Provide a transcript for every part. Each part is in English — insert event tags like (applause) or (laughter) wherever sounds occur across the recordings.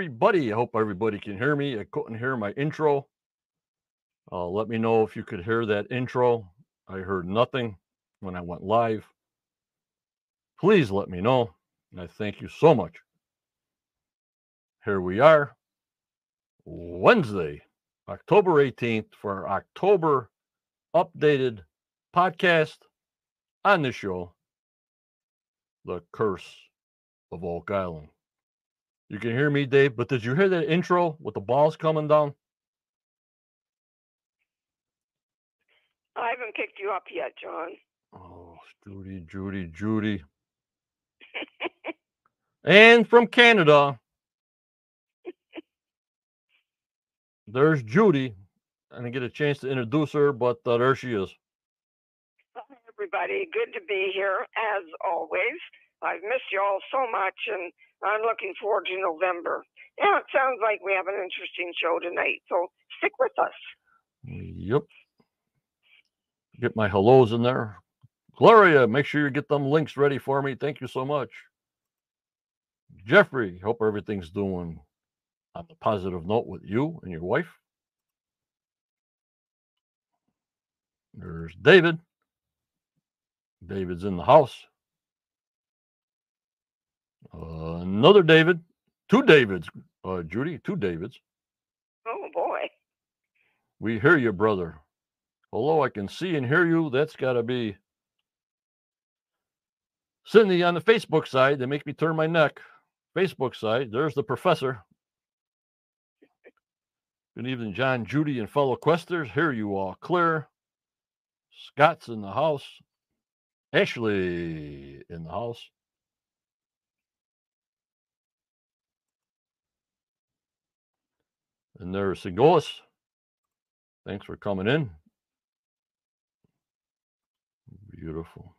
Everybody. I hope everybody can hear me. I couldn't hear my intro. Uh, let me know if you could hear that intro. I heard nothing when I went live. Please let me know. I thank you so much. Here we are, Wednesday, October 18th, for our October updated podcast on the show, The Curse of Oak Island. You can hear me, Dave, but did you hear that intro with the balls coming down? I haven't picked you up yet, John. Oh, Judy, Judy, Judy. and from Canada, there's Judy. I didn't get a chance to introduce her, but uh, there she is. Hi, everybody. Good to be here, as always. I've missed you all so much, and I'm looking forward to November. Yeah, it sounds like we have an interesting show tonight, so stick with us. Yep. Get my hellos in there. Gloria, make sure you get them links ready for me. Thank you so much. Jeffrey, hope everything's doing on a positive note with you and your wife. There's David. David's in the house. Uh, another David. Two Davids, uh, Judy. Two Davids. Oh, boy. We hear you, brother. Hello, I can see and hear you. That's got to be Cindy on the Facebook side. They make me turn my neck. Facebook side. There's the professor. Good evening, John, Judy, and fellow questers. Hear you all clear. Scott's in the house. Ashley in the house. And there's Sigolis. Thanks for coming in. Beautiful.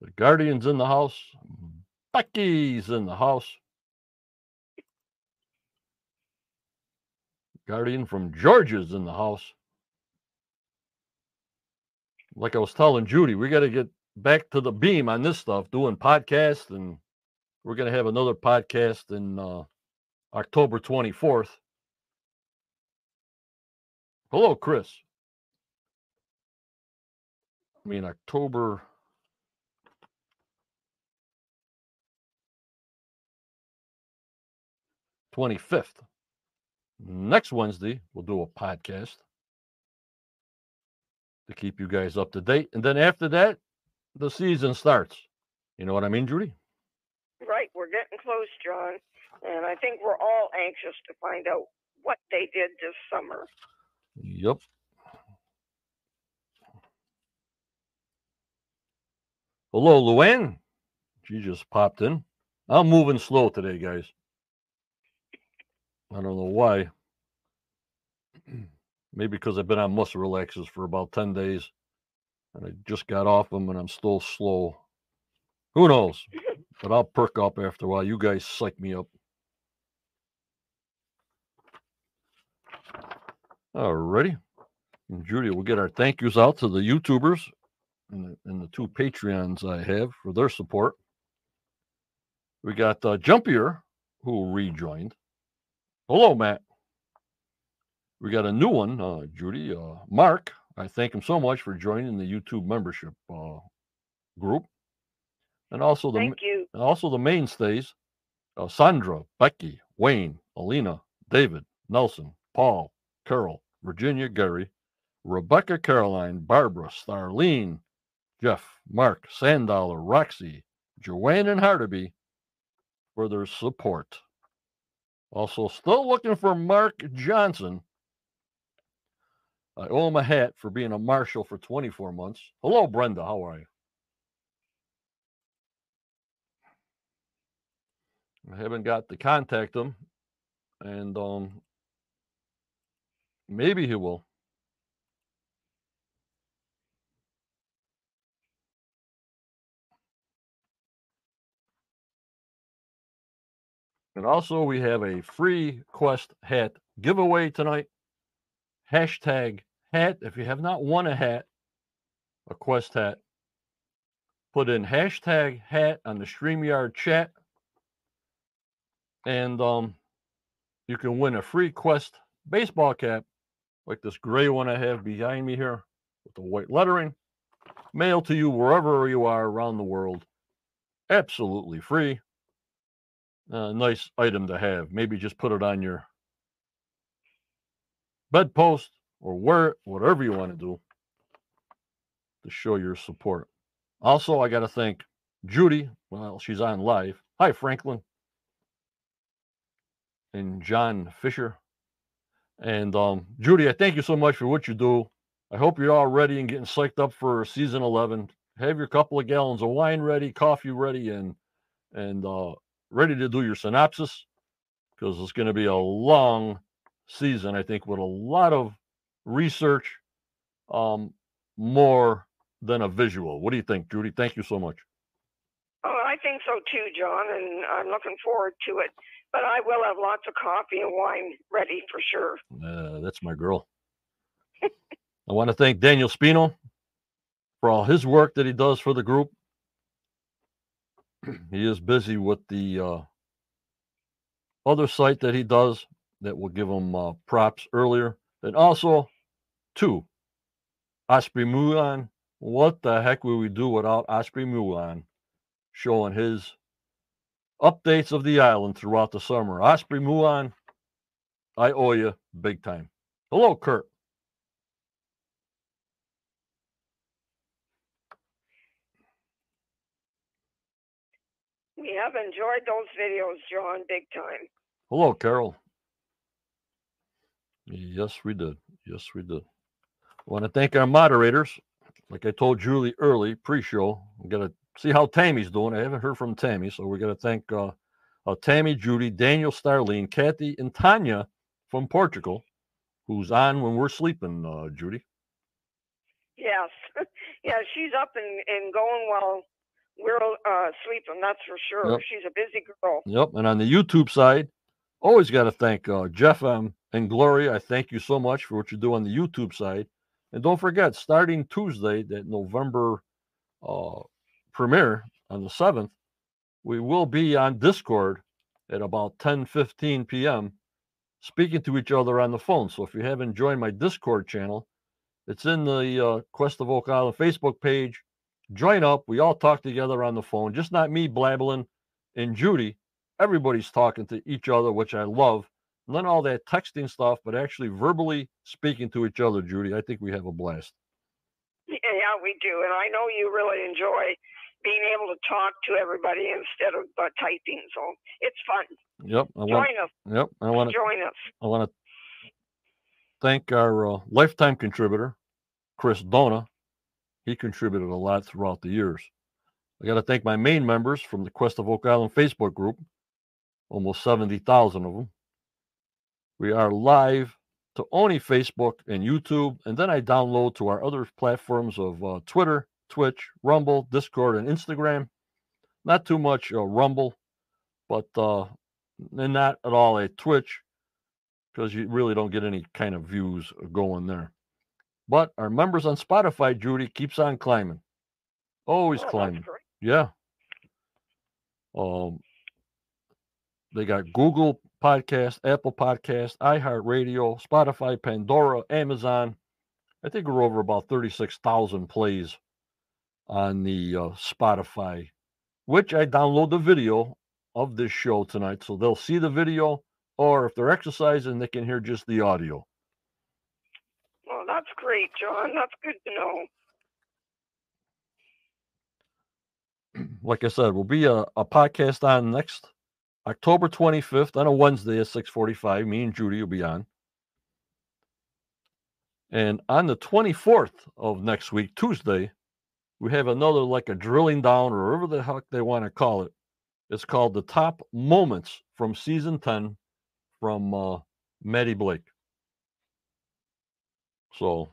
The Guardian's in the house. Becky's in the house. Guardian from Georgia's in the house. Like I was telling Judy, we got to get back to the beam on this stuff, doing podcasts, and we're going to have another podcast in uh, October 24th. Hello, Chris. I mean, October. Twenty-fifth. Next Wednesday, we'll do a podcast to keep you guys up to date. And then after that, the season starts. You know what I mean, Judy? Right. We're getting close, John. And I think we're all anxious to find out what they did this summer. Yep. Hello, Luann. She just popped in. I'm moving slow today, guys. I don't know why. (clears throat) Maybe because I've been on muscle relaxers for about 10 days and I just got off them and I'm still slow. Who knows? (laughs) But I'll perk up after a while. You guys psych me up. Alrighty. And Judy, we'll get our thank yous out to the YouTubers and the, and the two Patreons I have for their support. We got uh, Jumpier, who rejoined. Hello, Matt. We got a new one, uh, Judy. Uh, Mark, I thank him so much for joining the YouTube membership uh, group, and also the Thank you. and also the mainstays: uh, Sandra, Becky, Wayne, Alina, David, Nelson, Paul, Carol, Virginia, Gary, Rebecca, Caroline, Barbara, Starlene, Jeff, Mark, Sandollar, Roxy, Joanne, and Hardaby for their support. Also, still looking for Mark Johnson. I owe him a hat for being a marshal for 24 months. Hello, Brenda. How are you? I haven't got to contact him, and um, maybe he will. And also, we have a free Quest hat giveaway tonight. Hashtag hat. If you have not won a hat, a Quest hat, put in hashtag hat on the StreamYard chat. And um, you can win a free Quest baseball cap, like this gray one I have behind me here with the white lettering, Mail to you wherever you are around the world. Absolutely free. A nice item to have. Maybe just put it on your bedpost or wear it, whatever you want to do to show your support. Also, I got to thank Judy. Well, she's on live. Hi, Franklin. And John Fisher. And um, Judy, I thank you so much for what you do. I hope you're all ready and getting psyched up for season 11. Have your couple of gallons of wine ready, coffee ready, and and uh, ready to do your synopsis because it's going to be a long season, I think, with a lot of research, um, more than a visual. What do you think, Judy? Thank you so much. Oh, I think so too, John, and I'm looking forward to it. But I will have lots of coffee and wine ready for sure. Uh, that's my girl. I want to thank Daniel Spino for all his work that he does for the group. (clears throat) he is busy with the uh, other site that he does that will give him uh, props earlier. And also, two, Osprey Mulan. What the heck will we do without Osprey Mulan showing his updates of the island throughout the summer? Osprey Mulan, I owe you big time. Hello, Kurt. We have enjoyed those videos, John, big time. Hello, Carol. Yes, we did. Yes, we did. I want to thank our moderators. Like I told Julie early, pre-show, we got to see how Tammy's doing. I haven't heard from Tammy, so we got to thank uh, uh, Tammy, Judy, Daniel, Starlene, Kathy, and Tanya from Portugal, who's on when we're sleeping. Uh, Judy. Yes, (laughs) yeah, she's up and, and going while we're uh, sleeping. That's for sure. Yep. She's a busy girl. Yep. And on the YouTube side, always got to thank uh, Jeff M and Gloria. I thank you so much for what you do on the YouTube side. And don't forget, starting Tuesday, that November uh, premiere on the 7th, we will be on Discord at about 10 15 p.m. speaking to each other on the phone. So if you haven't joined my Discord channel, it's in the uh, Quest of Oak Island Facebook page. Join up. We all talk together on the phone, just not me blabbling and Judy. Everybody's talking to each other, which I love. Not all that texting stuff, but actually verbally speaking to each other, Judy. I think we have a blast. Yeah, we do. And I know you really enjoy being able to talk to everybody instead of uh, typing. So it's fun. Yep. I want, Join us. yep. I want to Join us. I want to thank our uh, lifetime contributor, Chris Dona. He contributed a lot throughout the years. I got to thank my main members from the Quest of Oak Island Facebook group, almost 70,000 of them. We are live to only Facebook and YouTube, and then I download to our other platforms of uh, Twitter, Twitch, Rumble, Discord, and Instagram. Not too much uh, Rumble, but uh, and not at all a Twitch because you really don't get any kind of views going there. But our members on Spotify, Judy, keeps on climbing. Always Oh, climbing. Yeah. Um, they got Google Podcast, Apple Podcast, iHeartRadio, Spotify, Pandora, Amazon. I think we're over about 36,000 plays on the uh, Spotify, which I download the video of this show tonight. So they'll see the video, or if they're exercising, they can hear just the audio. Well, that's great, John. That's good to know. (clears throat) like I said, we'll be a, a podcast on next October 25th on a Wednesday at 6:45. Me and Judy will be on. And on the 24th of next week, Tuesday, we have another like a drilling down or whatever the heck they want to call it. It's called the top moments from season 10 from uh, Matty Blake. So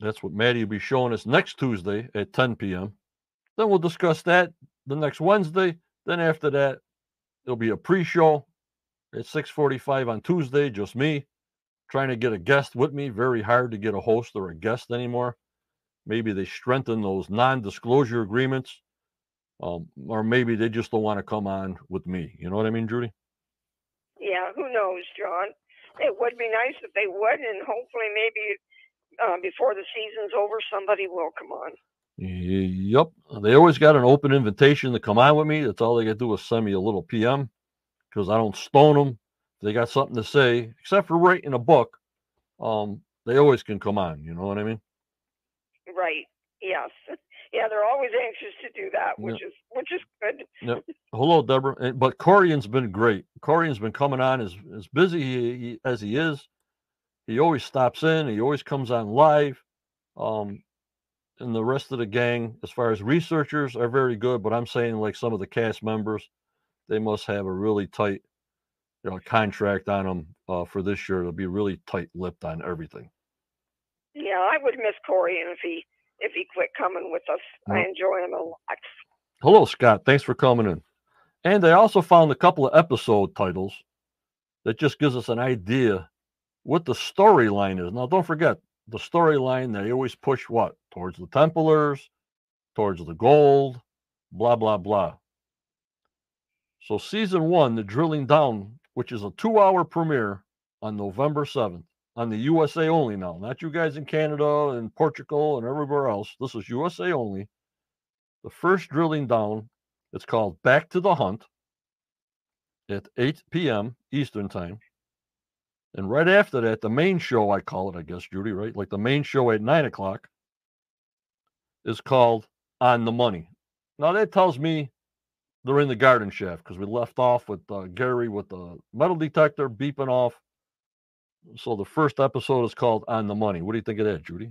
That's what Maddie will be showing us next Tuesday at 10 p.m. Then we'll discuss that the next Wednesday. Then after that, there'll be a pre-show at 6:45 on Tuesday. Just me trying to get a guest with me. Very hard to get a host or a guest anymore. maybe they strengthen those non-disclosure agreements, um, or maybe they just don't want to come on with me. You know what I mean, Judy? Yeah, who knows, John? It would be nice if they would, and hopefully, maybe uh, before the season's over, somebody will come on. Yep. They always got an open invitation to come on with me. That's all they got to do is send me a little PM because I don't stone them. They got something to say, except for writing a book, um, they always can come on. You know what I mean? Right. Yes. (laughs) Yeah, they're always anxious to do that, which is which is good. Yep. (laughs) Hello, Deborah. But Corjan's been great. Corjan's been coming on as as busy he, he, as he is. He always stops in. He always comes on live. Um, and the rest of the gang, as far as researchers, are very good. But I'm saying, like some of the cast members, they must have a really tight, you know, contract on them uh, for this year. It'll be really tight-lipped on everything. Yeah, I would miss Corjan if he if he quit coming with us. I enjoy him a lot. Hello, Scott. Thanks for coming in. And I also found a couple of episode titles that just gives us an idea what the storyline is. Now, don't forget the storyline. They always push what towards the Templars, towards the gold, blah blah blah. So, season one, the drilling down, which is a two-hour premiere on November seventh on the USA only now, not you guys in Canada and Portugal and everywhere else. This is USA only. The first drilling down, it's called Back to the Hunt at 8 p.m. Eastern Time. And right after that, the main show, I call it, I guess, Judy, right? Like the main show at 9 o'clock is called On the Money. Now, that tells me they're in the garden shaft because we left off with uh, Gary with the metal detector beeping off so the first episode is called On the Money. What do you think of that, Judy?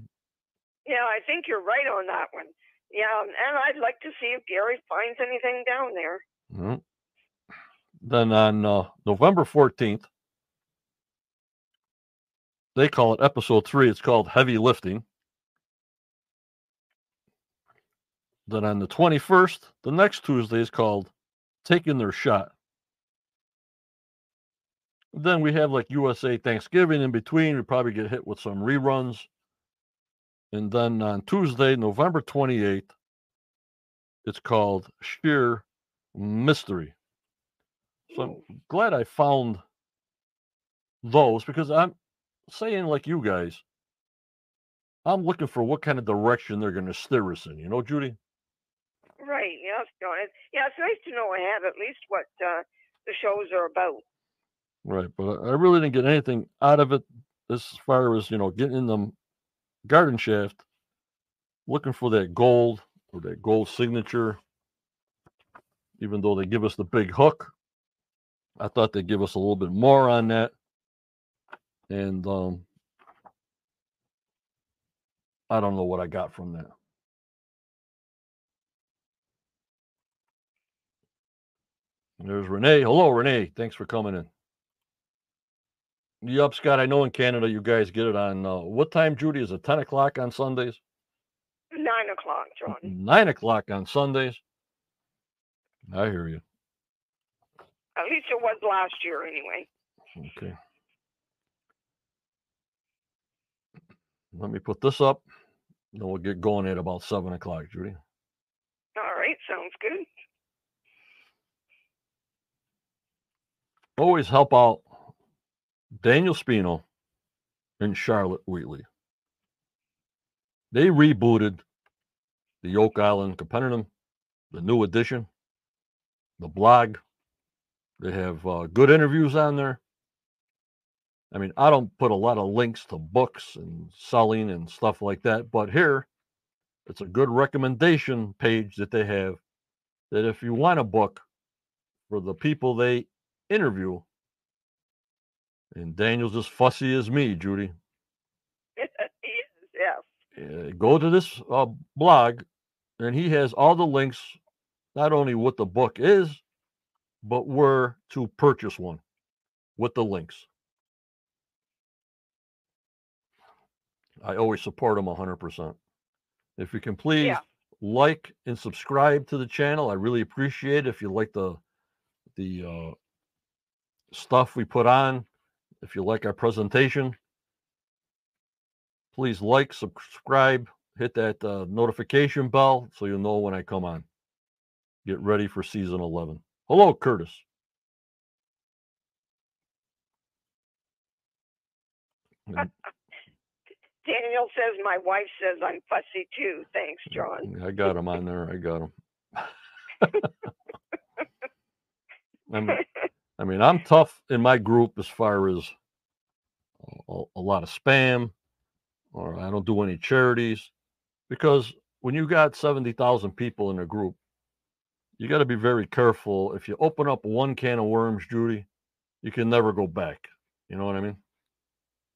Yeah, I think you're right on that one. Yeah, and I'd like to see if Gary finds anything down there. Mm-hmm. Then on uh, November 14th, they call it episode three. It's called Heavy Lifting. Then on the 21st, the next Tuesday is called Taking Their Shot. Then we have like USA Thanksgiving in between. We probably get hit with some reruns. And then on Tuesday, November 28th, it's called Sheer Mystery. So I'm glad I found those because I'm saying, like you guys, I'm looking for what kind of direction they're going to steer us in. You know, Judy? Yes, John. Yeah, it's nice to know ahead at least what uh, the shows are about. Right, but I really didn't get anything out of it as far as you know getting in the garden shaft, looking for that gold or that gold signature. Even though they give us the big hook, I thought they'd give us a little bit more on that. And um, I don't know what I got from that. There's Renee. Hello, Renee. Thanks for coming in. Yup, Scott. I know in Canada you guys get it on uh, what time, Judy? Is it 10 o'clock on Sundays? Nine o'clock, John. Nine o'clock on Sundays. I hear you. At least it was last year, anyway. Okay. Let me put this up. Then we'll get going at about seven o'clock, Judy. All right, sounds good. Always help out Daniel Spino and Charlotte Wheatley. They rebooted the Oak Island Compendium, the new edition, the blog. They have uh, good interviews on there. I mean, I don't put a lot of links to books and selling and stuff like that, but here it's a good recommendation page that they have that if you want a book for the people they interview, and Daniel's as fussy as me, Judy. (laughs) he is, yes. Uh, go to this uh, blog, and he has all the links, not only what the book is, but where to purchase one with the links. I always support him 100%. If you can please yeah. like and subscribe to the channel, I really appreciate it. If you like the the uh, stuff we put on, if you like our presentation, please like, subscribe, hit that uh, notification bell so you'll know when I come on. Get ready for season 11. Hello, Curtis. Daniel says my wife says I'm fussy too. Thanks, John. I got him on there. I got him. (laughs) (laughs) I mean, I'm tough in my group as far as a, a lot of spam, or I don't do any charities, because when you got seventy thousand people in a group, you got to be very careful. If you open up one can of worms, Judy, you can never go back. You know what I mean?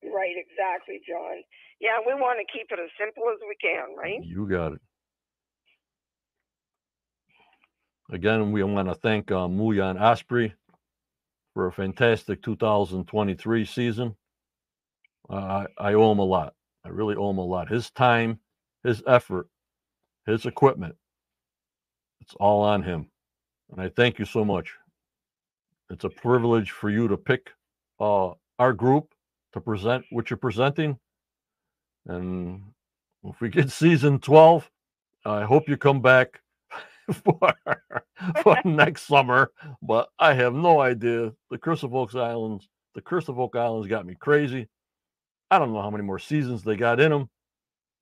Right, exactly, John. Yeah, we want to keep it as simple as we can, right? You got it. Again, we want to thank uh, Muyan Asprey for a fantastic 2023 season. Uh, I, I owe him a lot. I really owe him a lot. His time, his effort, his equipment, it's all on him. And I thank you so much. It's a privilege for you to pick uh, our group to present what you're presenting. And if we get (laughs) season 12, I hope you come back (laughs) for, for (laughs) next summer. But I have no idea. The Curse of Oaks Islands, the Curse of Oak Islands got me crazy. I don't know how many more seasons they got in them,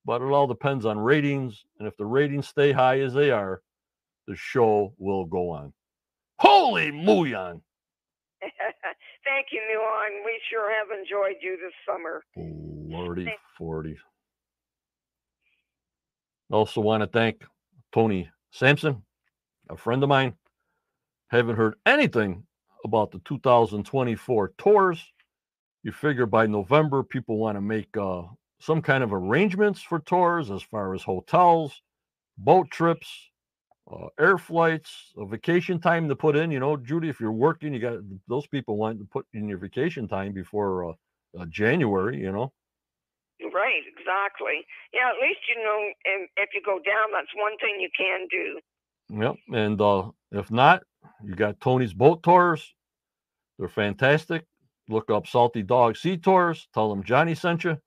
but it all depends on ratings. And if the ratings stay high as they are, the show will go on. Holy Muyan! (laughs) Thank you, Nuon. We sure have enjoyed you this summer. Lordy 40. Also want to thank Tony Sampson, a friend of mine. Haven't heard anything about the 2024 tours. You figure by November, people want to make uh, some kind of arrangements for tours as far as hotels, boat trips, uh, air flights, a vacation time to put in. You know, Judy, if you're working, you got those people want to put in your vacation time before uh, uh, January. You know, Right, exactly. Yeah, at least you know if, if you go down, that's one thing you can do. Yep. And uh, if not, you got Tony's boat tours. They're fantastic. Look up Salty Dog Sea Tours. Tell them Johnny sent you,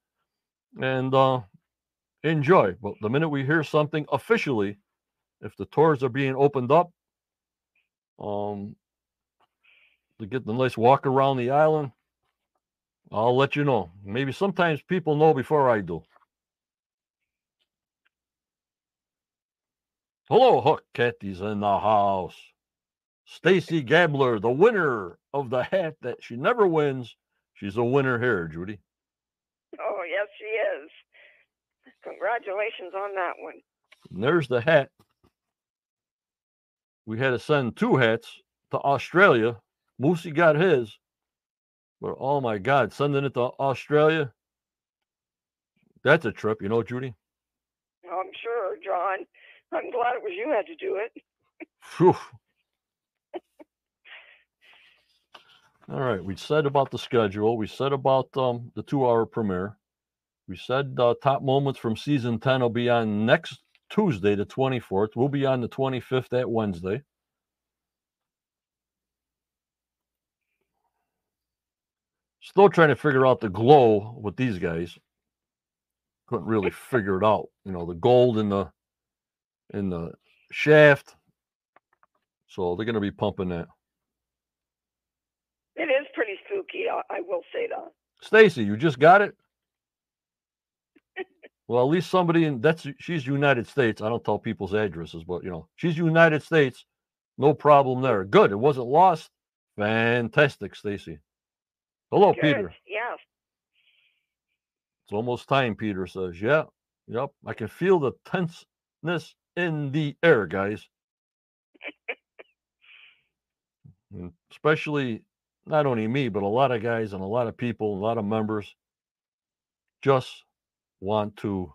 and uh, enjoy. But the minute we hear something officially, if the tours are being opened up, um, to get the nice walk around the island, I'll let you know. Maybe sometimes people know before I do. Hello, Hook Cathy's in the house. Stacy Gabler, the winner of the hat that she never wins. She's a winner here, Judy. Oh, yes, she is. Congratulations on that one. And there's the hat. We had to send two hats to Australia. Moosey got his. But oh my God, sending it to Australia, that's a trip, you know, Judy? I'm sure, John. I'm glad it was you had to do it. Phew. All right, we said about the schedule. We said about um, the two-hour premiere. We said uh, top moments from season ten will be on next Tuesday, the twenty-fourth. We'll be on the twenty-fifth that Wednesday. Still trying to figure out the glow with these guys. Couldn't really figure it out. You know, the gold in the in the shaft. So they're going to be pumping that. It is pretty spooky, I, I will say that. Stacy, you just got it. (laughs) well, at least somebody in that's she's United States. I don't tell people's addresses, but you know she's United States. No problem there. Good. It wasn't lost. Fantastic, Stacy. Hello, Good. Peter. Yes. It's almost time. Peter says, "Yeah, yep. I can feel the tenseness in the air, guys." Especially not only me, but a lot of guys and a lot of people, a lot of members just want to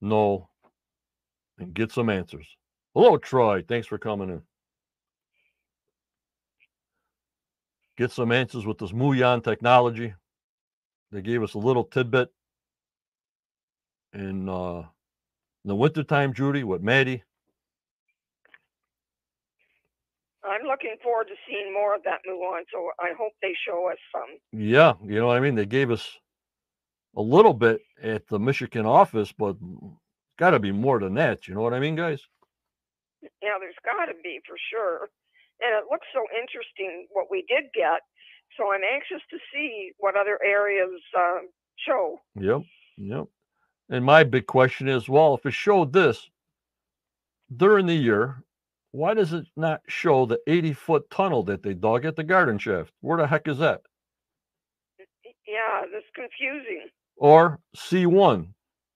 know and get some answers. Hello, Troy. Thanks for coming in. Get some answers with this Muon technology. They gave us a little tidbit in uh, the wintertime, Judy, with Matty. I'm looking forward to seeing more of that Mulan, so I hope they show us some. Yeah, you know what I mean? They gave us a little bit at the Michigan office, but got to be more than that. You know what I mean, guys? Yeah, there's got to be for sure. And it looks so interesting what we did get. So I'm anxious to see what other areas uh, show. Yep. Yep. And my big question is, well, if it showed this during the year, why does it not show the 80 foot tunnel that they dug at the garden shaft? Where the heck is that? Yeah, that's confusing. Or C1.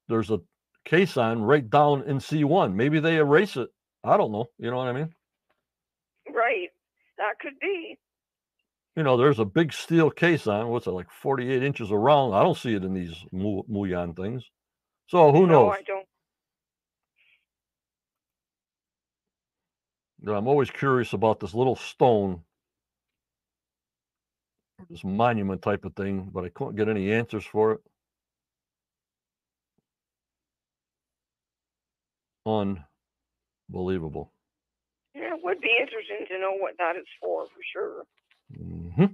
There's a caisson right down in C1. Maybe they erase it. I don't know. You know what I mean? Right. That could be. You know, there's a big steel caisson. What's it like 48 inches around? I don't see it in these Mu- Muon things. So who no, knows? I don't. I'm always curious about this little stone, this monument type of thing, but I couldn't get any answers for it. Unbelievable. Yeah, it would be interesting to know what that is for, for sure. hmm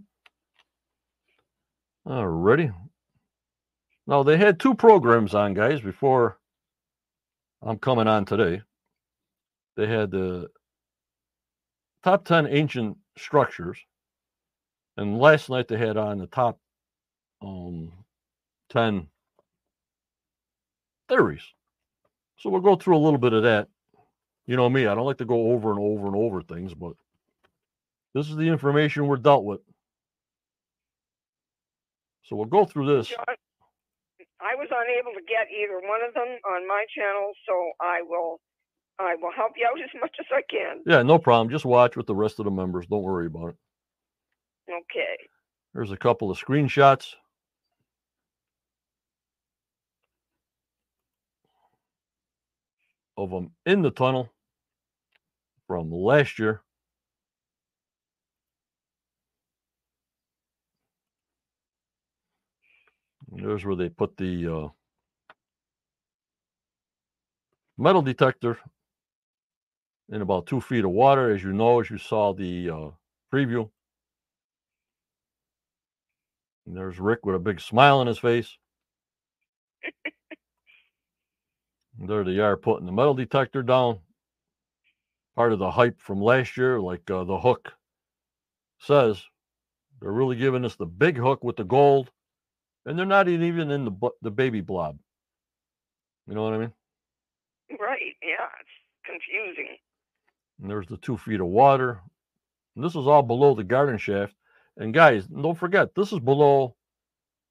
Alrighty. Now they had two programs on, guys, before I'm coming on today. They had the top 10 ancient structures. And last night they had on the top um, 10 theories. So we'll go through a little bit of that. You know me, I don't like to go over and over and over things, but this is the information we're dealt with. So we'll go through this. John, I was unable to get either one of them on my channel, so I will I will help you out as much as I can. Yeah, no problem. Just watch with the rest of the members. Don't worry about it. Okay. There's a couple of screenshots. Of them in the tunnel from last year. There's where they put the uh, metal detector in about two feet of water, as you know, as you saw the uh, preview. And there's Rick with a big smile on his face. (laughs) There they are putting the metal detector down. Part of the hype from last year, like uh, the hook says. They're really giving us the big hook with the gold, and they're not even in the the baby blob. You know what I mean? Right. Yeah. It's confusing. And there's the two feet of water. And this is all below the garden shaft. And guys, don't forget, this is below,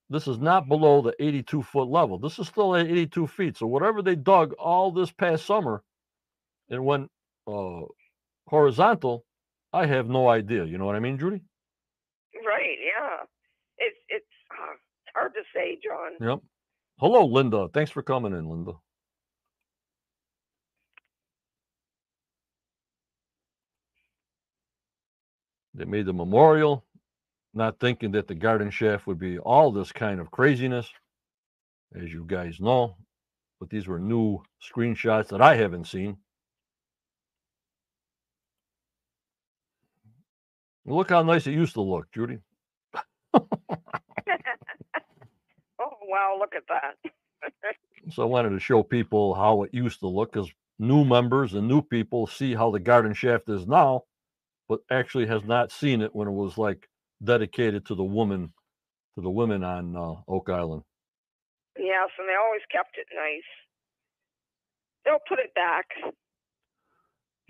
this is not below the 82 foot level. This is still at 82 feet. So whatever they dug all this past summer and went uh, horizontal, I have no idea. You know what I mean, Judy? Right. Yeah. It's it's it's hard to say, John. Yep. Hello, Linda. Thanks for coming in, Linda. They made the memorial, not thinking that the garden shaft would be all this kind of craziness, as you guys know. But these were new screenshots that I haven't seen. Look how nice it used to look, Judy. oh wow! Look at that. (laughs) So I wanted to show people how it used to look because new members and new people see how the garden shaft is now, but actually has not seen it when it was like dedicated to the woman, to the women on uh, Oak Island. yes, and they always kept it nice. They'll put it back.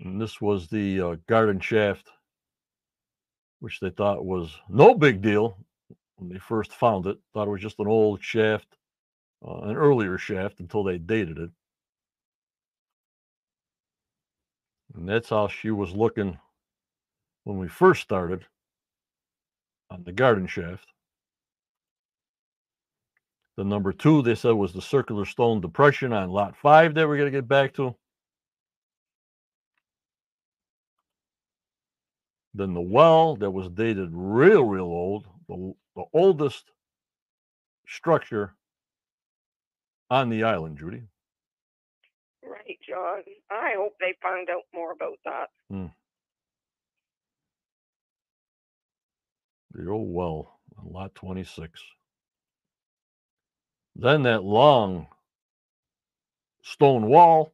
And this was the uh, garden shaft, which they thought was no big deal when they first found it. Thought it was just an old shaft, uh, an earlier shaft until they dated it. And that's how she was looking when we first started on the garden shaft. The number two, they said, was the circular stone depression on lot five that we're going to get back to. Then the well that was dated real, real old, the, the oldest structure on the island, Judy. Right, John. I hope they find out more about that. Hmm. The old well on lot 26. Then that long stone wall.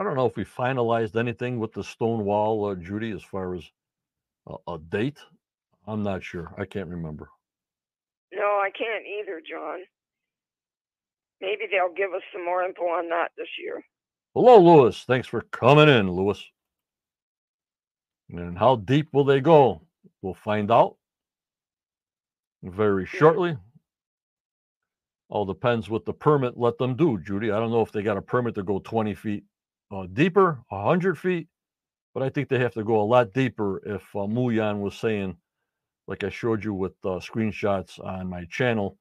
I don't know if we finalized anything with the stone wall, uh, Judy, as far as a, a date. I'm not sure. I can't remember. No, I can't either, John. Maybe they'll give us some more info on that this year. Hello, Lewis. Thanks for coming in, Lewis. And how deep will they go? We'll find out very shortly. All depends what the permit let them do, Judy. I don't know if they got a permit to go 20 feet uh, deeper, 100 feet, but I think they have to go a lot deeper if uh, Muon was saying, like I showed you with uh, screenshots on my channel,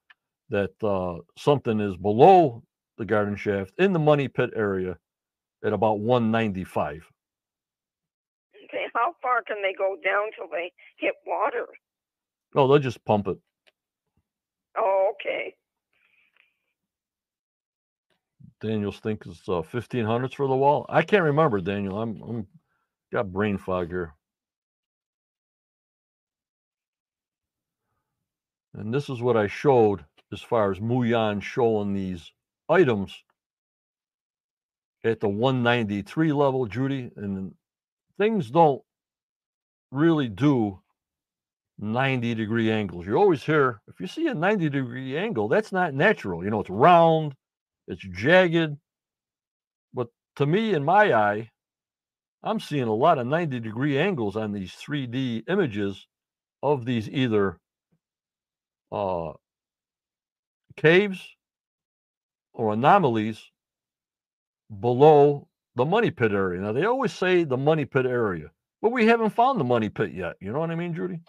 that uh, something is below the garden shaft in the money pit area at about 195. Okay, how far can they go down till they hit water? Oh, they'll just pump it. Oh, okay. Daniel's thinks it's uh, 1500s for the wall. I can't remember, Daniel. I'm, I'm got brain fog here. And this is what I showed as far as Muon showing these items at the 193 level, Judy. And things don't really do 90 degree angles. You always hear if you see a 90 degree angle, that's not natural. You know, it's round, it's jagged. But to me, in my eye, I'm seeing a lot of 90 degree angles on these 3D images of these either uh, caves or anomalies below the money pit area. Now, they always say the money pit area, but we haven't found the money pit yet. You know what I mean, Judy?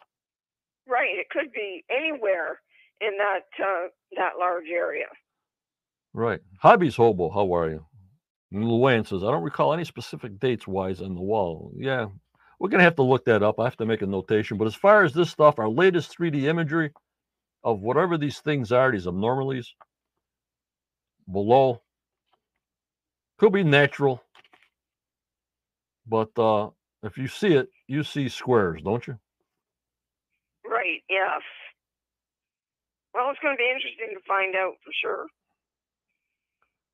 Right. It could be anywhere in that uh, that large area. Right. Hobbies Hobo, how are you? Luann says, I don't recall any specific dates wise on the wall. Yeah, we're going to have to look that up. I have to make a notation. But as far as this stuff, our latest 3D imagery of whatever these things are, these abnormalities below, could be natural. But uh, if you see it, you see squares, don't you? Right. Yes. Well, it's going to be interesting to find out for sure.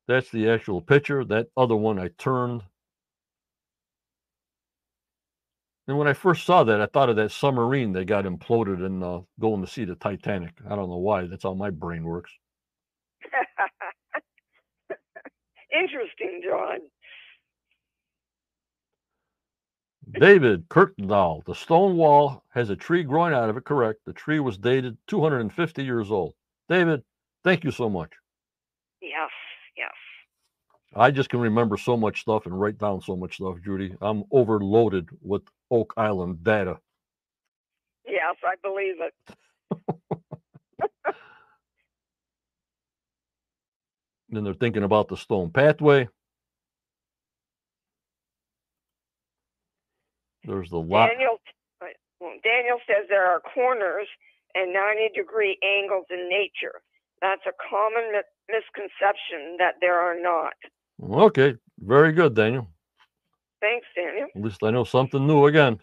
That's the actual picture. That other one I turned. And when I first saw that, I thought of that submarine that got imploded and uh, going to see the Titanic. I don't know why. That's how my brain works. (laughs) interesting, John. David Kirkendall. The stone wall has a tree growing out of it. Correct. The tree was dated 250 years old. David, thank you so much. Yes. I just can remember so much stuff and write down so much stuff, Judy. I'm overloaded with Oak Island data. Yes, I believe it. (laughs) Then they're thinking about the stone pathway. There's the lot. Daniel, uh, Daniel says there are corners and 90 degree angles in nature. That's a common mi- misconception that there are not. Okay, very good, Daniel. Thanks, Daniel. At least I know something new again.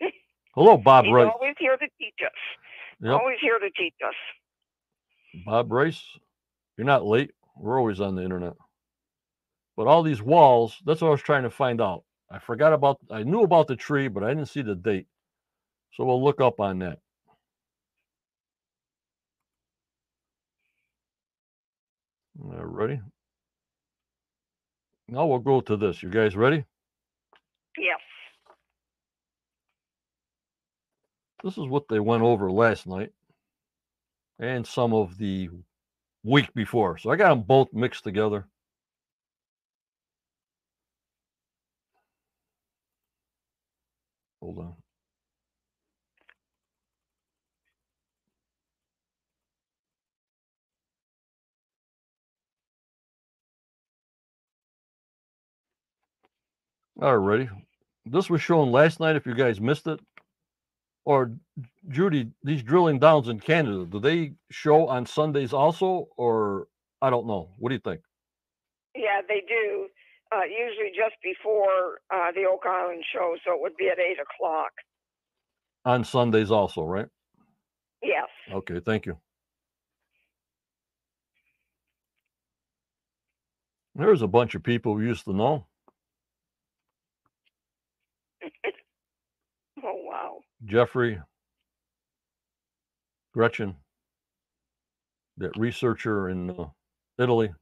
(laughs) Hello, Bob He's Rice. always here to teach us. Yep, Always here to teach us. Bob Rice. You're not late. We're always on the internet. But all these walls, that's what I was trying to find out. I forgot about, I knew about the tree, but I didn't see the date. So we'll look up on that. All ready? Now we'll go to this. You guys ready? Yes. This is what they went over last night and some of the week before. So I got them both mixed together. Hold on. Alrighty. This was shown last night if you guys missed it. Or Judy, these drilling downs in Canada, do they show on Sundays also? Or I don't know. What do you think? Yeah, they do. Uh, usually just before uh, the Oak Island show, so it would be at eight o'clock. On Sundays also, right? Yes. Okay, thank you. There's a bunch of people we used to know. Oh wow. Jeffrey, Gretchen, that researcher in uh, Italy,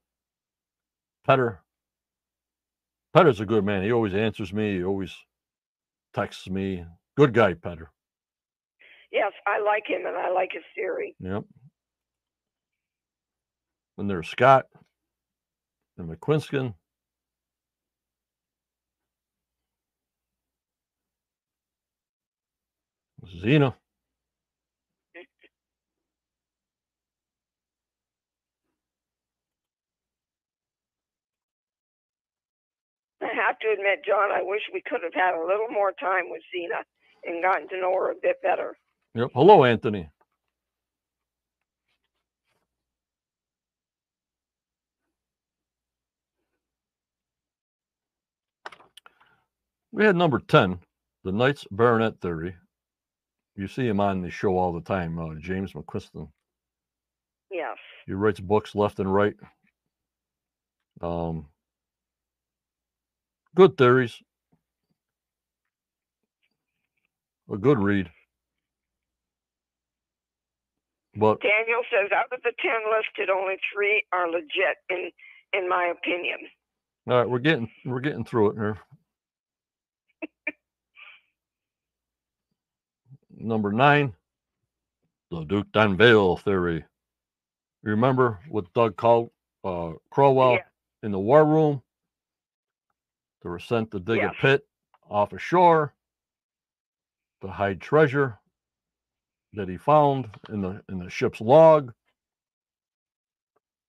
Petter. Petter's a good man. He always answers me. He always texts me. Good guy, Petter. Yes, I like him and I like his theory. Yep. And there's Scott and McQuiston. Zena. I have to admit, John, I wish we could have had a little more time with Zena and gotten to know her a bit better. Yep. Hello, Anthony. We had number 10, the Knights Baronet Theory. You see him on the show all the time, uh, James McQuiston. Yes. He writes books left and right. Um, good theories. A good read. But Daniel says out of the 10 listed, only three are legit, in, in my opinion. all right, we're getting we're getting through it here. Number nine, the Duke d'Anville theory. You remember with Doug Col- uh, Crowell Yeah. in the war room? They were sent to dig Yes. a pit off a shore to hide treasure that he found in the in the ship's log.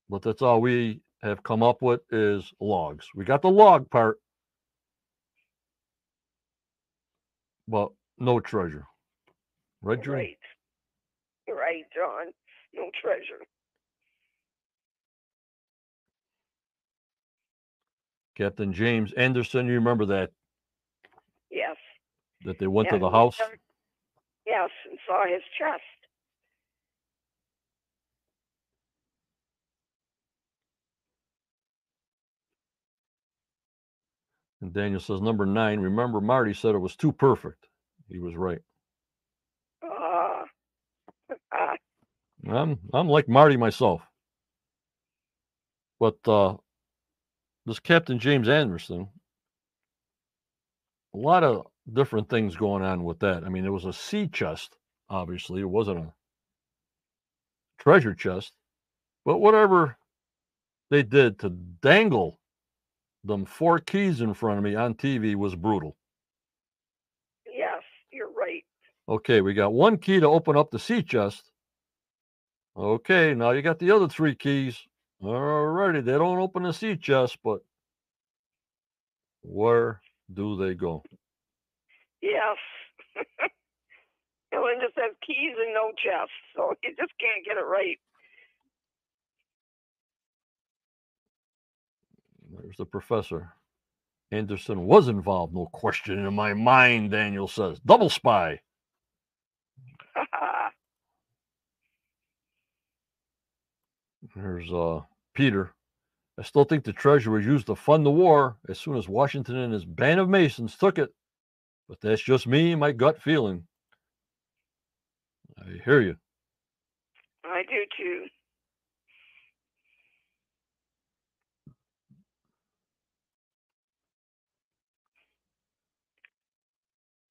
But that's all we have come up with is logs. We got the log part, but no treasure. Right, Drew? Right. Right, John. No treasure. Captain James Anderson, you remember that Yes. that they went to the house? Yes, and saw his chest. And Daniel says number nine. Remember, Marty said it was too perfect. He was right. I'm I'm like Marty myself. But uh this Captain James Anderson, a lot of different things going on with that. I mean, it was a sea chest, obviously. It wasn't a treasure chest. But whatever they did to dangle them four keys in front of me on TV was brutal. yes, you're right. Okay, we got one key to open up the sea chest. Okay, now you got the other three keys. Alrighty, they don't open the sea chest, but where do they go? Yes. (laughs) and just says keys and no chest, so (laughs) you just can't get it right. There's the professor. Anderson was involved, no question in my mind, Daniel says. Double spy. There's uh Peter. I still think the treasure was used to fund the war as soon as Washington and his band of Masons took it. But that's just me, my gut feeling. I hear you. I do too.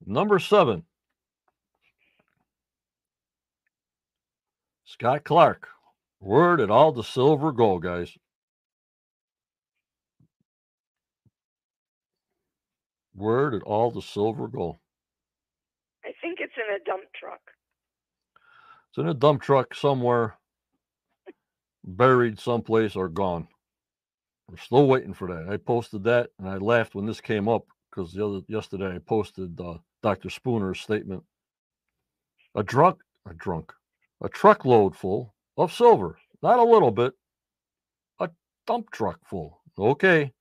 Number seven. Scott Clark. Word at all the silver go, guys. Where did all the silver go. I think it's in a dump truck. It's in a dump truck somewhere, buried someplace or gone. We're still waiting for that. I posted that and I laughed when this came up because the other yesterday I posted uh, Dr. Spooner's statement. A drunk, a drunk, a truckload full of silver, not a little bit, a dump truck full. Okay.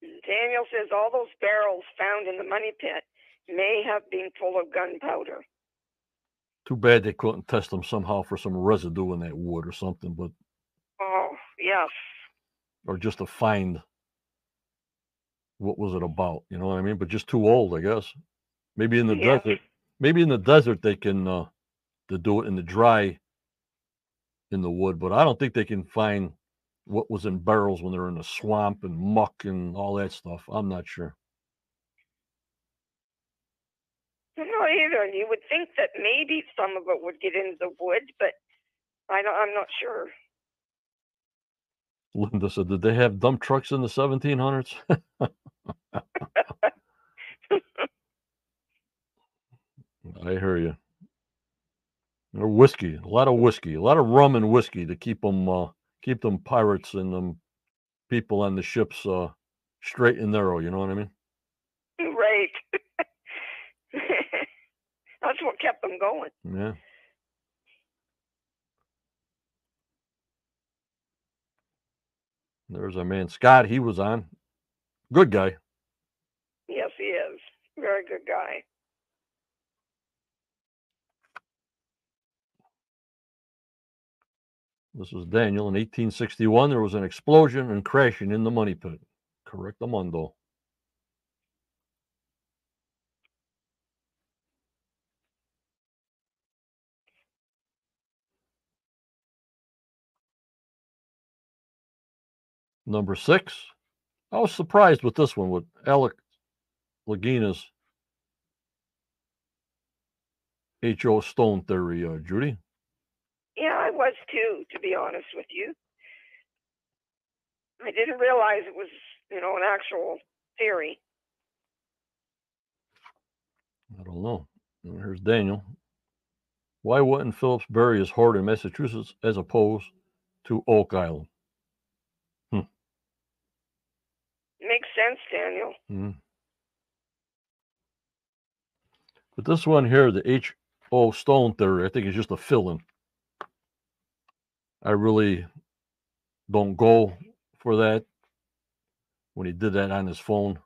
Daniel says all those barrels found in the money pit may have been full of gunpowder. Too bad they couldn't test them somehow for some residue in that wood or something, but Oh, yes. or just a find what was it about, you know what I mean? But just too old, I guess. Maybe in the Yeah. desert, maybe in the desert they can uh to do it in the dry in the wood, but I don't think they can find what was in barrels when they're in the swamp and muck and all that stuff. I'm not sure. Not either. You would think that maybe some of it would get into the wood, but I don't, I'm not sure. Linda said, "Did they have dump trucks in the 1700s?" (laughs) (laughs) I hear you. Or whiskey, a lot of whiskey, a lot of rum and whiskey to keep them, uh, keep them pirates and them people on the ships uh, straight and narrow. You know what I mean? right. (laughs) That's what kept them going. Yeah. There's our man Scott. He was on. Good guy. Very good guy. This was Daniel in 1861. There was an explosion and crashing in the money pit. Correctamundo. Number six. I was surprised with this one with Alex Lagina's H.O. Stone theory, uh, Judy. Yeah, I was too, to be honest with you. I didn't realize it was, you know, an actual theory. I don't know. Here's Daniel. Why wouldn't Phillips bury his hoard in Massachusetts as opposed to Oak Island? Hmm. Makes sense, Daniel. Hmm. But this one here, the H.O. Stone theory, I think is just a fill-in. I really don't go for that. When he did that on his phone,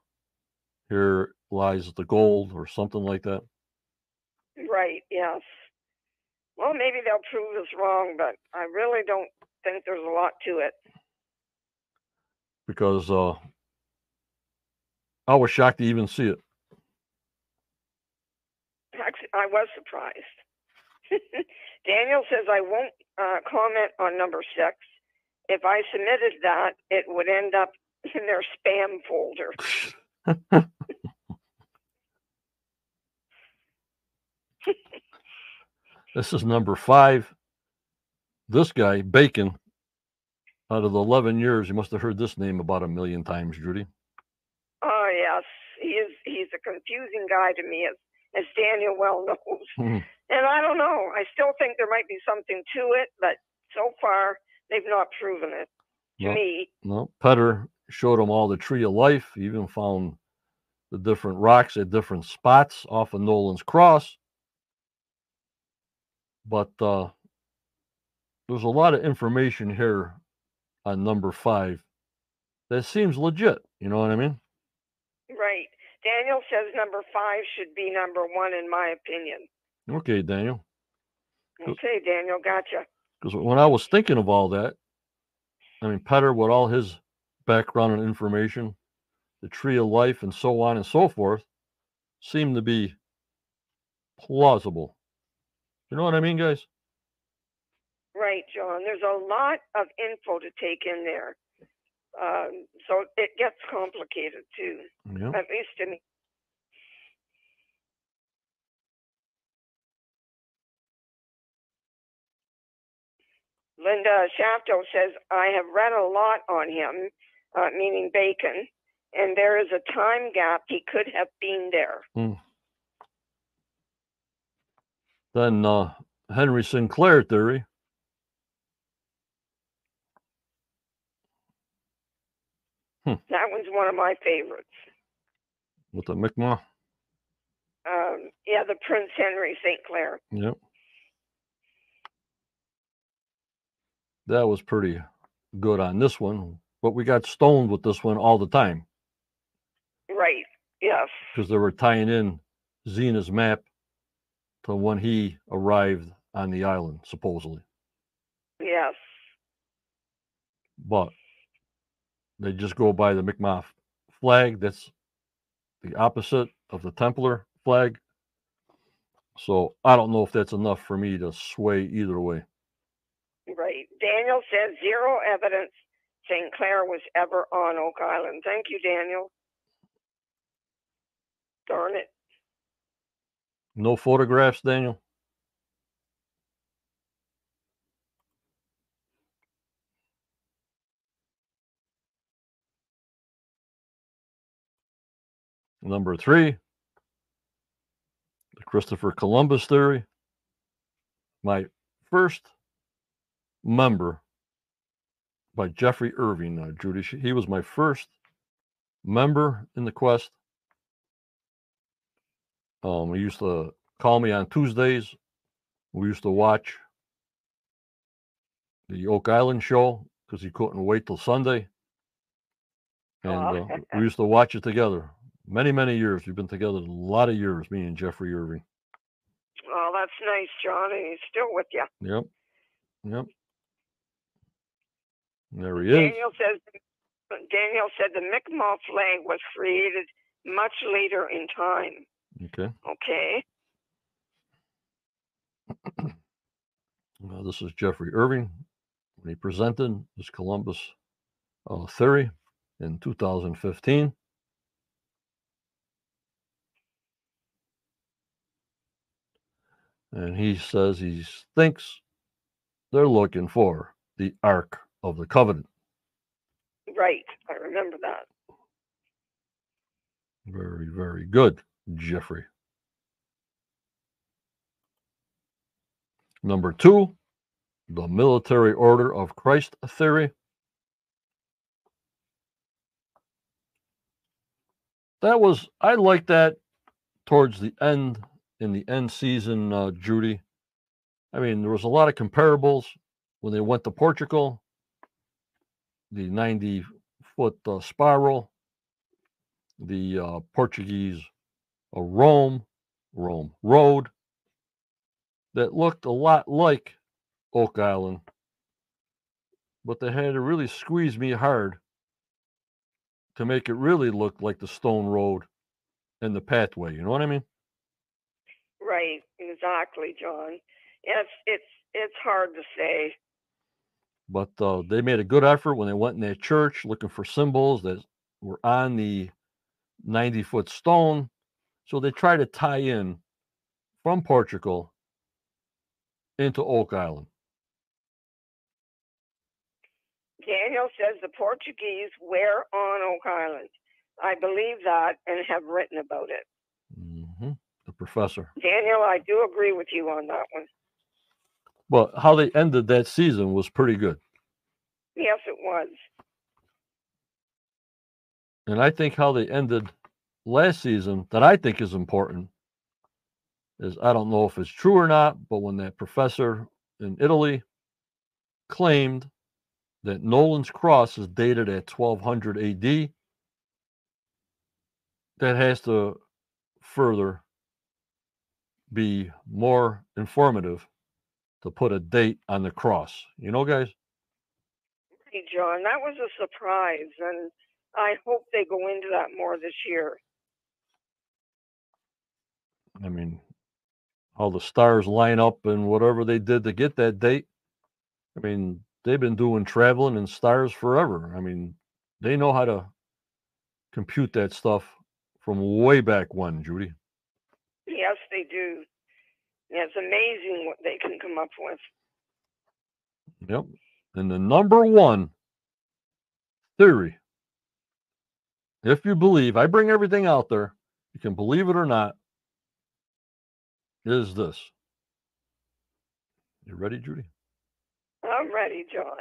here lies the gold or something like that. Right, yes. Well, maybe they'll prove us wrong, but I really don't think there's a lot to it. because uh, I was shocked to even see it. Actually, I was surprised. (laughs) Daniel says I won't uh, comment on number six. If I submitted that, it would end up (laughs) in their spam folder. (laughs) This is number five. This guy, Bacon, out of the 11 years, you must have heard this name about a million times, Judy. Oh yes, he is. He's a confusing guy to me, as as Daniel well knows. Mhm. (laughs) And I don't know. I still think there might be something to it, but so far they've not proven it to No. me. No, Petter showed them all the tree of life. He even found the different rocks at different spots off of Nolan's Cross. But uh, there's a lot of information here on number five that seems legit. You know what I mean? Daniel says number five should be number one, in my opinion. Okay, Daniel. Okay, Daniel, gotcha. Because when I was thinking of all that, I mean, Petter, with all his background and information, the tree of life, and so on and so forth, seemed to be plausible. You know what I mean, guys? Right, John. There's a lot of info to take in there. Um, so it gets complicated too, Yeah. at least to me. Linda Shafto says, I have read a lot on him, uh, meaning Bacon, and there is a time gap he could have been there. Then uh, Henry Sinclair theory. That one's one of my favorites. with the Mi'kmaq. Um, yeah, the Prince Henry St. Clair. Yep. That was pretty good on this one, but we got stoned with this one all the time Right. Yes. because they were tying in Zena's map to when he arrived on the island, supposedly. Yes. But they just go by the Mi'kmaq flag. That's the opposite of the Templar flag. So I don't know if that's enough for me to sway either way. Right. Daniel says zero evidence St. Clair was ever on Oak Island. Thank you, Daniel. Darn it. No photographs, Daniel? Number three, the Christopher Columbus theory. My first member by Jeffrey Irving, uh, Judy. He was my first member in the quest. Um, he used to call me on Tuesdays. We used to watch the Oak Island show because he couldn't wait till Sunday. And uh, we used to watch it together. Many, many years. We've been together a lot of years, me and Jeffrey Irving. Oh, that's nice, Johnny. He's still with you. Yep. Yep. There he is. Daniel says Daniel said the Mi'kmaq flag was created much later in time. Okay. Okay. This is Jeffrey Irving when he presented his Columbus uh, theory in 2015. And he says he thinks they're looking for the Ark of the Covenant. Right. I remember that. Very, very good, Jeffrey. Number two, the military order of Christ theory. That was, I like that towards the end, in the end season, uh, Judy. I mean, there was a lot of comparables when they went to Portugal, the 90 foot uh, spiral, the uh, Portuguese uh, Rome, Rome Road, that looked a lot like Oak Island, but they had to really squeeze me hard to make it really look like the stone road and the pathway. You know what I mean? Right. Exactly, John. It's it's it's hard to say. But uh, they made a good effort when they went in that church looking for symbols that were on the 90 foot stone. So they try to tie in from Portugal into Oak Island. Daniel says the Portuguese were on Oak Island. I believe that and have written about it. Professor. Daniel, I do agree with you on that one. Well, how they ended that season was pretty good. Yes, it was. And I think how they ended last season that I think is important is I don't know if it's true or not, but when that professor in Italy claimed that Nolan's cross is dated at 1200 AD, that has to further be more informative to put a date on the cross. You know, guys? Hey, John, that was a surprise, and I hope they go into that more this year. I mean, how the stars line up and whatever they did to get that date. I mean, they've been doing traveling and stars forever. I mean, they know how to compute that stuff from way back when, Judy. They do. Yeah, it's amazing what they can come up with. Yep. And the number one theory, if you believe, I bring everything out there, you can believe it or not, is this. You ready, Judy? I'm ready, John.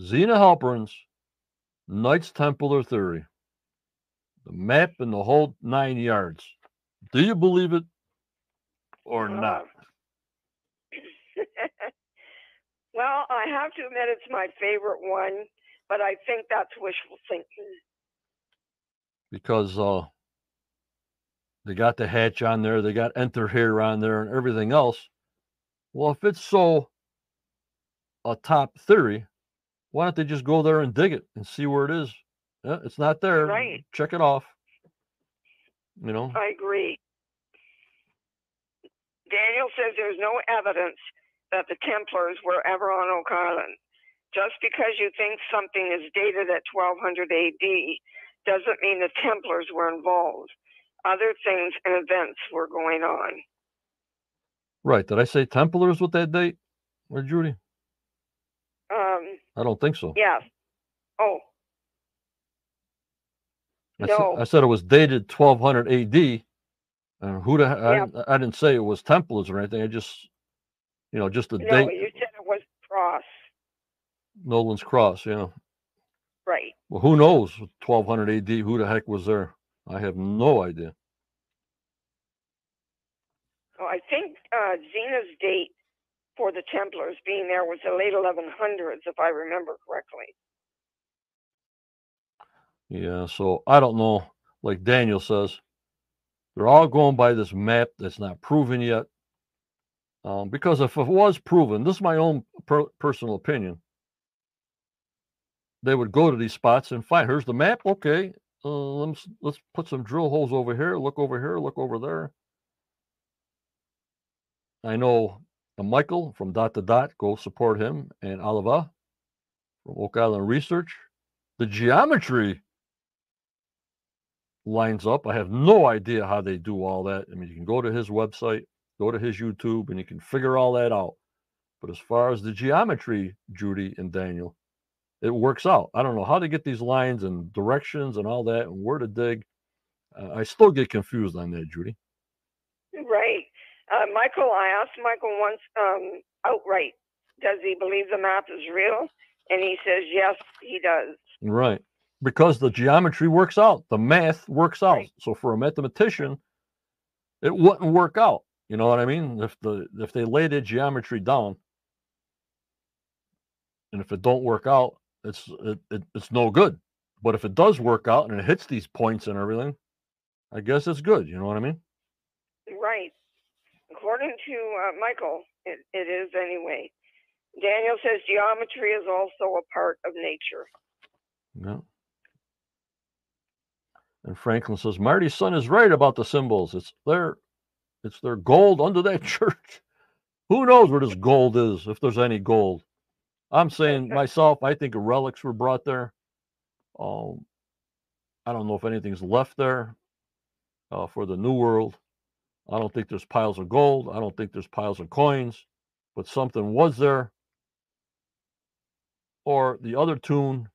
Zena Halpern's Knights Templar theory. The map and the whole nine yards. Do you believe it or not? Uh, (laughs) well, I have to admit it's my favorite one, but I think that's wishful thinking. Because uh, They got the hatch on there. They got enter here on there and everything else. Well, if it's so a top theory, why don't they just go there and dig it and see where it is? Yeah, it's not there. Right. Check it off. You know, I agree. Daniel says there's no evidence that the Templars were ever on Oak Island. Just because you think something is dated at 1200 AD doesn't mean the Templars were involved. Other things and events were going on. right. Did I say Templars with that date? Or Judy? Um, I don't think so. yes. Oh, I, said, No. I said it was dated 1200 AD. And who the he- I, I didn't say it was Templars or anything. I just, you know, just the date. no, date, you said it was Cross. Nolan's Cross. You know, Right. well, who knows? 1200 AD, who the heck was there? I have no idea. Oh, I think uh, Zena's date for the Templars being there was the late 1100s, if I remember correctly. Yeah, so I don't know. Like Daniel says, they're all going by this map that's not proven yet. Um, because if it was proven, this is my own per- personal opinion. They would go to these spots and find. Here's the map. Okay, uh, let's let's put some drill holes over here. Look over here. Look over there. I know Michael from Dot to Dot. Go support him and Oliva from Oak Island Research. The geometry lines up. I have no idea how they do all that. I mean, you can go to his website, go to his YouTube, and you can figure all that out. But as far as the geometry, Judy and Daniel, it works out. I don't know how to get these lines and directions and all that and where to dig. Uh, I still get confused on that, Judy. Right. Uh, Michael, I asked Michael once um, outright, does he believe the map is real? And he says, yes, he does. Right. Because the geometry works out, the math works out. Right. So for a mathematician, it wouldn't work out. You know what I mean? If the if they lay the geometry down, and if it don't work out, it's it, it, it's no good. But if it does work out and it hits these points and everything, I guess it's good. You know what I mean? Right. According to uh, Michael, it, it is anyway. Daniel says geometry is also a part of nature. Yeah. And Franklin says Marty's son is right about the symbols. It's their it's their gold under that (laughs) church. Who knows where this gold is, if there's any gold. I'm saying (laughs) myself, I think relics were brought there. Um, I don't know if anything's left there uh, for the New World. I don't think there's piles of gold. I don't think there's piles of coins, but something was there. Or the other tune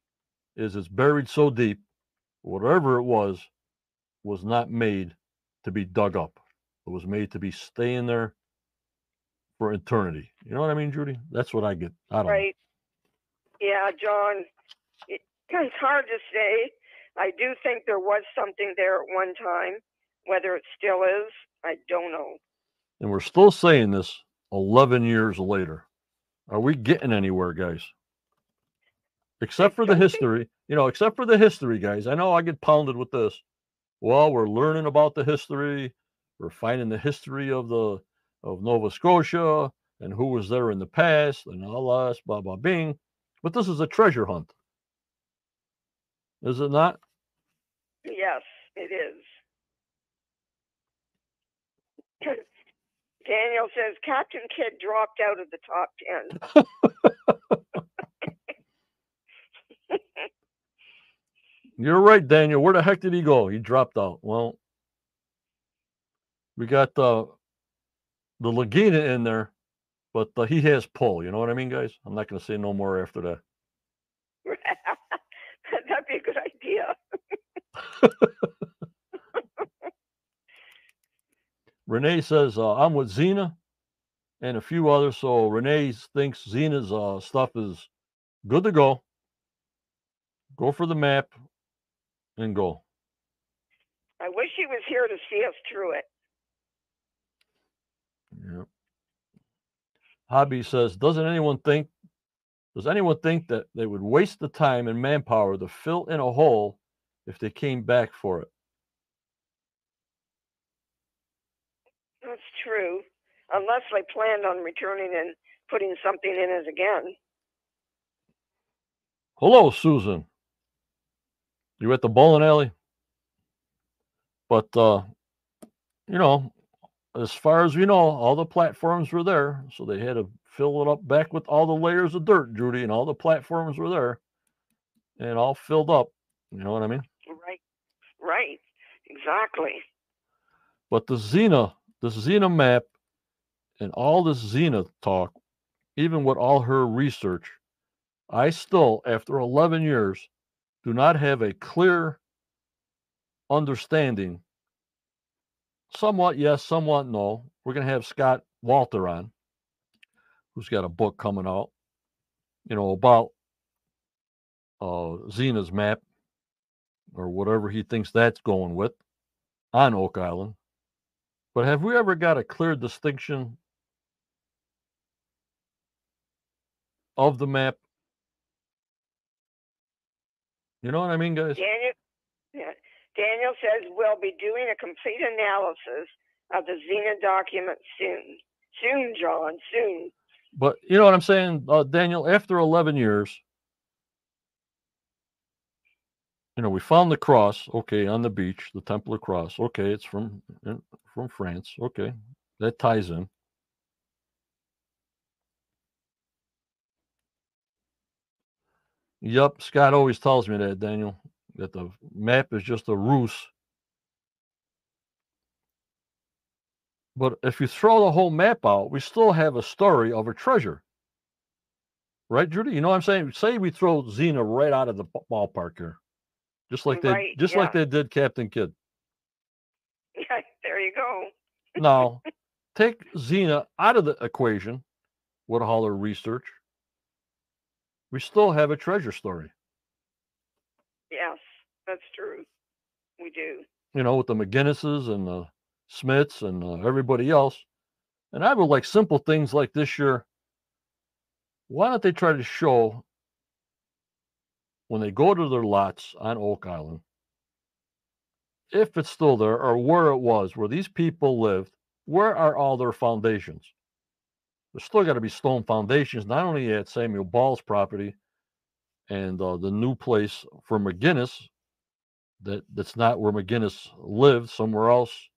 is it's buried so deep, whatever it was, was not made to be dug up. It was made to be staying there for eternity. You know what I mean, Judy? That's what I get. I don't know. Right. Yeah, John, it, (clears throat) it's hard to say. I do think there was something there at one time. Whether it still is, I don't know. And we're still saying this 11 years later. Are we getting anywhere, guys? Except for the history, you know, except for the history, guys. I know I get pounded with this. Well, we're learning about the history. We're finding the history of the of Nova Scotia and who was there in the past and all this, blah blah bing. But this is a treasure hunt. Is it not? Yes, it is. (coughs) Daniel says Captain Kidd dropped out of the top 10. (laughs) You're right, Daniel. Where the heck did he go? He dropped out. Well, we got uh, the Laguna in there, but uh, he has pull. You know what I mean, guys? I'm not going to say no more after that. (laughs) That'd be a good idea. (laughs) Renee says uh, I'm with Zena and a few others. So Renee thinks Zena's uh, stuff is good to go. Go for the map and go. I wish he was here to see us through it. Yeah. Hobby says, doesn't anyone think does anyone think that they would waste the time and manpower to fill in a hole if they came back for it? That's true. Unless they planned on returning and putting something in it again. Hello, Susan. You at the bowling alley? But uh, you know, as far as we know, all the platforms were there, so they had to fill it up back with all the layers of dirt, Judy, and all the platforms were there, and all filled up. You know what I mean? Right. Right. Exactly. But the Zena, the Zena map, and all this Zena talk, even with all her research, I still, after 11 years, do not have a clear understanding. Somewhat yes, somewhat no. We're going to have Scott Walter on, who's got a book coming out, you know, about uh, Zena's map or whatever he thinks that's going with on Oak Island. But have we ever got a clear distinction of the map? You know what I mean, guys? Daniel, yeah, Daniel says we'll be doing a complete analysis of the Zena document soon. Soon, John, soon. But you know what I'm saying, uh, Daniel? After 11 years, you know, we found the cross, okay, on the beach, the Templar cross. Okay, it's from from France. Okay, that ties in. Yep, Scott always tells me that, Daniel, that the map is just a ruse. But if you throw the whole map out, we still have a story of a treasure. Right, Judy? You know what I'm saying? Say we throw Zena right out of the ballpark here. Just like they Right, just like they did Captain Kidd. (laughs) Yeah, there you go. Now, (laughs) take Zena out of the equation with all her research. We still have a treasure story. Yes, that's true. We do. you know, with the McGinnises and the Smiths and uh, everybody else. And I would like simple things like this year. Why don't they try to show when they go to their lots on Oak Island, if it's still there or where it was, where these people lived, where are all their foundations? There's still got to be stone foundations, not only at Samuel Ball's property and uh, the new place for McGinnis, that that's not where McGinnis lived, somewhere else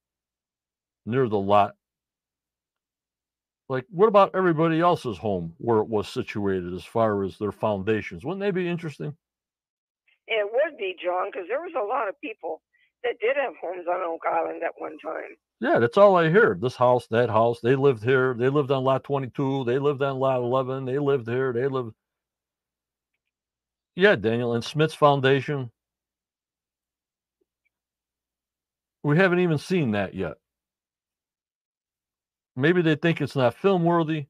near the lot. Like, what about everybody else's home where it was situated as far as their foundations? Wouldn't they be interesting? It would be, John, because there was a lot of people that did have homes on Oak Island at one time. Yeah, that's all I hear. This house, that house, they lived here. They lived on lot 22. They lived on lot 11. They lived here. They lived. Yeah, Daniel. And Smith's Foundation. We haven't even seen that yet. Maybe they think it's not film worthy.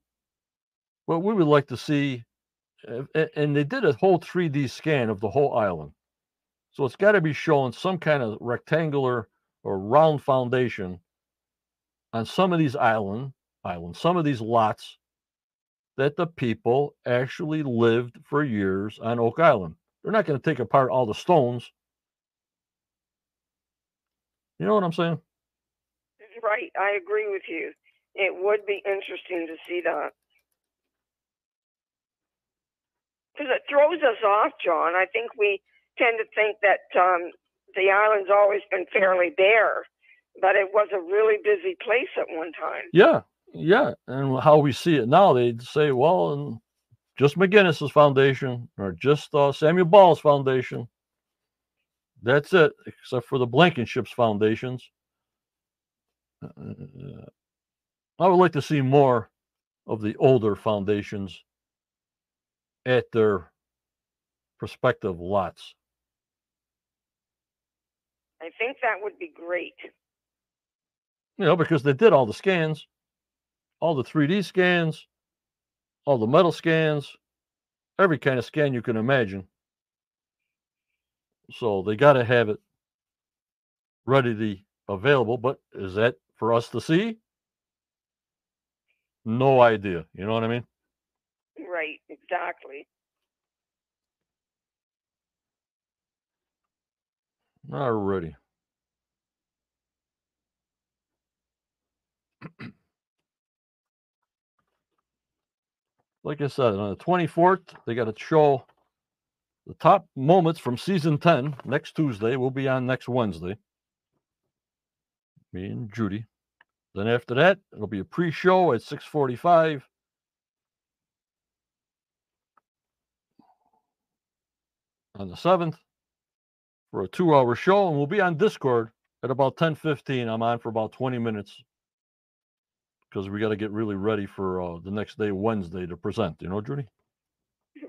But we would like to see. uh, And they did a whole 3D scan of the whole island. So it's got to be showing some kind of rectangular or round foundation on some of these island islands, some of these lots that the people actually lived for years on Oak Island. They're not going to take apart all the stones. You know what I'm saying? Right, I agree with you. It would be interesting to see that. Because it throws us off, John. I think we tend to think that um, the island's always been fairly bare, but it was a really busy place at one time. Yeah, yeah. And how we see it now, they'd say, well, and just McGinnis's foundation or just uh, Samuel Ball's foundation. That's it, except for the Blankenship's foundations. Uh, I would like to see more of the older foundations at their prospective lots. I think that would be great. You know, because they did all the scans, all the 3D scans, all the metal scans, every kind of scan you can imagine. So they got to have it readily available. But is that for us to see? No idea. You know what I mean? Right, exactly. Alrighty. like I said, on the 24th, they got a show. The top moments from season 10 next Tuesday will be on next Wednesday. Me and Judy. Then after that, it'll be a pre-show at 645. On the 7th, for a two-hour show, and we'll be on Discord at about 10:15. I'm on for about 20 minutes because we got to get really ready for uh, the next day, Wednesday, to present. You know, Judy.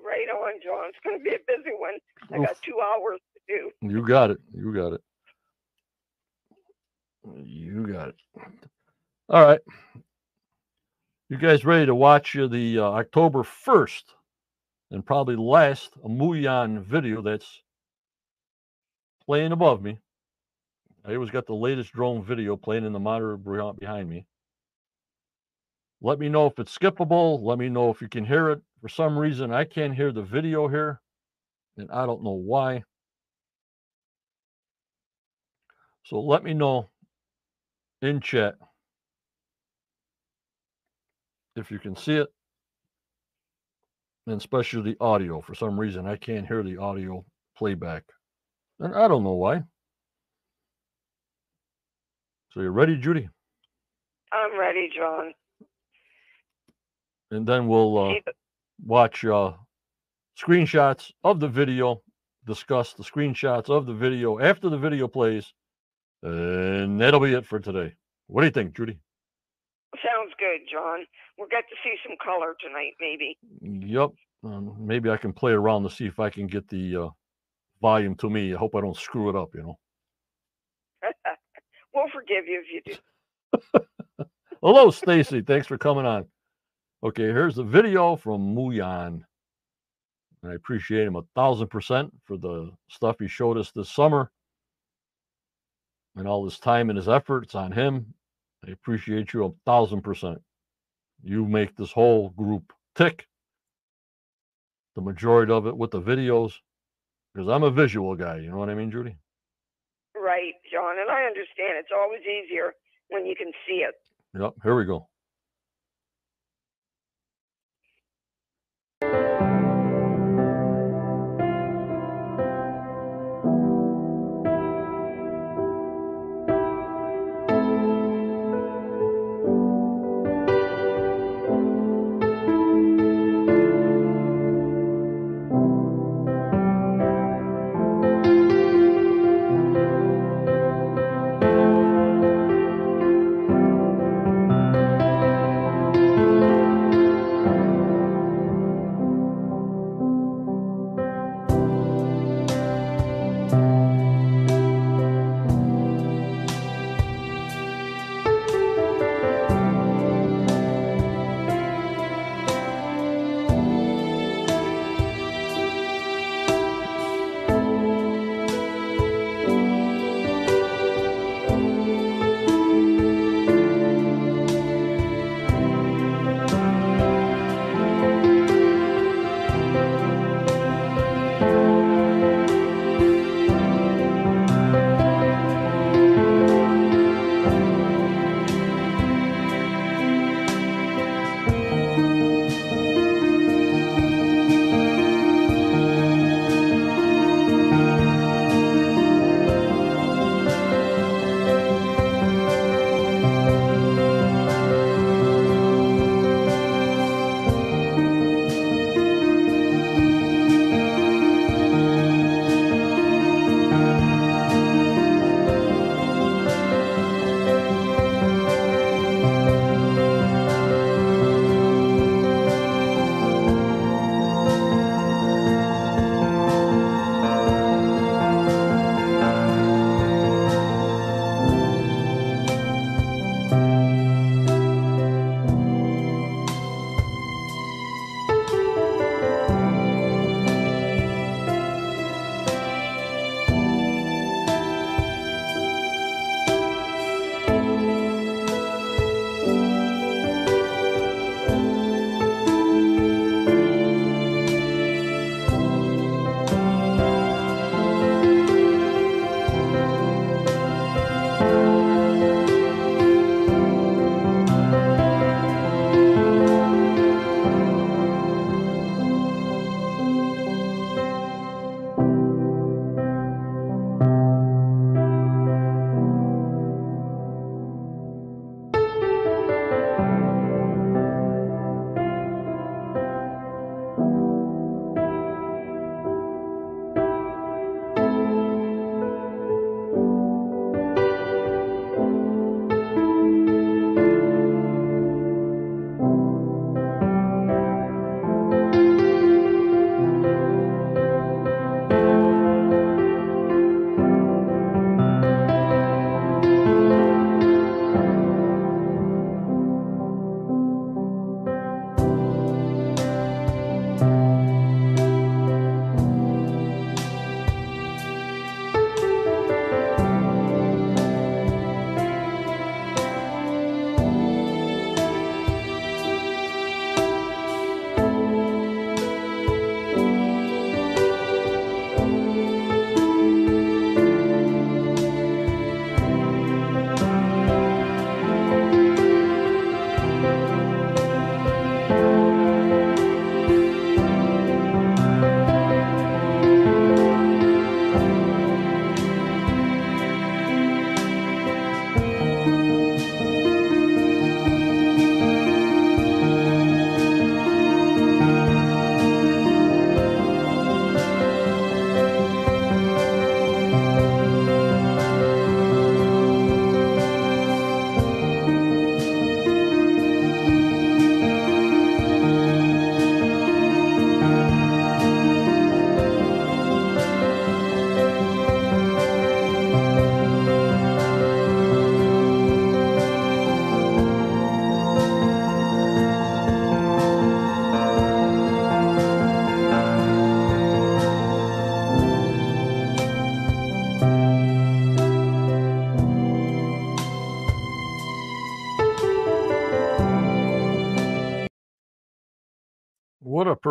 Right on, John. It's going to be a busy one. I got two hours to do. You got it. You got it. You got it. All right. You guys ready to watch uh, the uh, October 1st and probably last Muon video that's playing above me? I always got the latest drone video playing in the monitor behind me. Let me know if it's skippable. Let me know if you can hear it. For some reason, I can't hear the video here, and I don't know why. So let me know in chat if you can see it, and especially the audio. For some reason, I can't hear the audio playback, and I don't know why. So you're ready, Judy? I'm ready, John. And then we'll uh, watch uh, screenshots of the video, discuss the screenshots of the video after the video plays, and that'll be it for today. What do you think, Judy? Sounds good, John. We'll get to see some color tonight, maybe. Yep. Um, maybe I can play around to see if I can get the uh, volume to me. I hope I don't screw it up, you know. (laughs) we'll forgive you if you do. (laughs) Hello, Stacy. Thanks for coming on. Okay, here's the video from Muon. And I appreciate him a thousand percent for the stuff he showed us this summer and all his time and his efforts on him. I appreciate you a thousand percent. You make this whole group tick. The majority of it with the videos, because I'm a visual guy. You know what I mean, Judy? Right, John. And I understand it's always easier when you can see it. Yep. Here we go.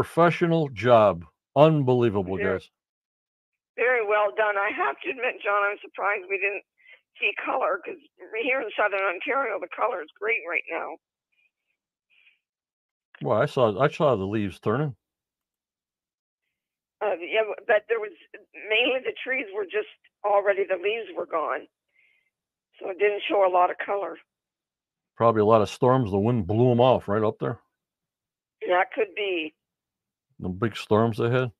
Professional job. Unbelievable, Yeah. guys. Very well done. I have to admit, John, I'm surprised we didn't see color because here in Southern Ontario, the color is great right now. Well, I saw I saw the leaves turning. Uh, yeah, but- but there was mainly the trees were just already the leaves were gone, so it didn't show a lot of color. Probably a lot of storms. The wind blew them off right up there. That could be. The big storms they had.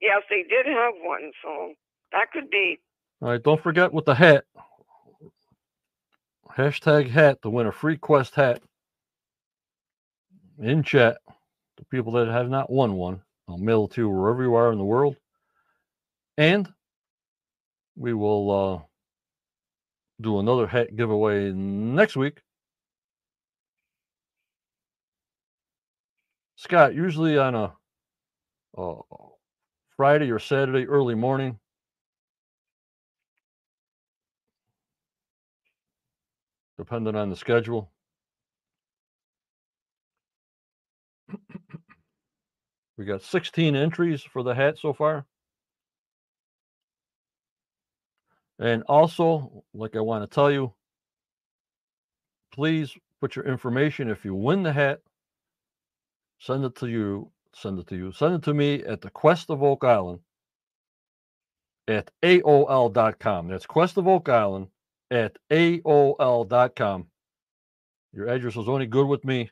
Yes, they did have one, so that could be. All right, don't forget with the hat. Hashtag hat to win a free quest hat. In chat, the people that have not won one, I'll mail it to you wherever you are in the world. And we will uh, do another hat giveaway next week. Scott, usually on a Friday or Saturday early morning, depending on the schedule. we got 16 entries for the hat so far. And also, like I want to tell you, please put your information. If you win the hat, send it to you. Send it to you. Send it to me at the Quest of Oak Island at AOL.com. That's Quest of Oak Island at AOL.com. Your address is only good with me.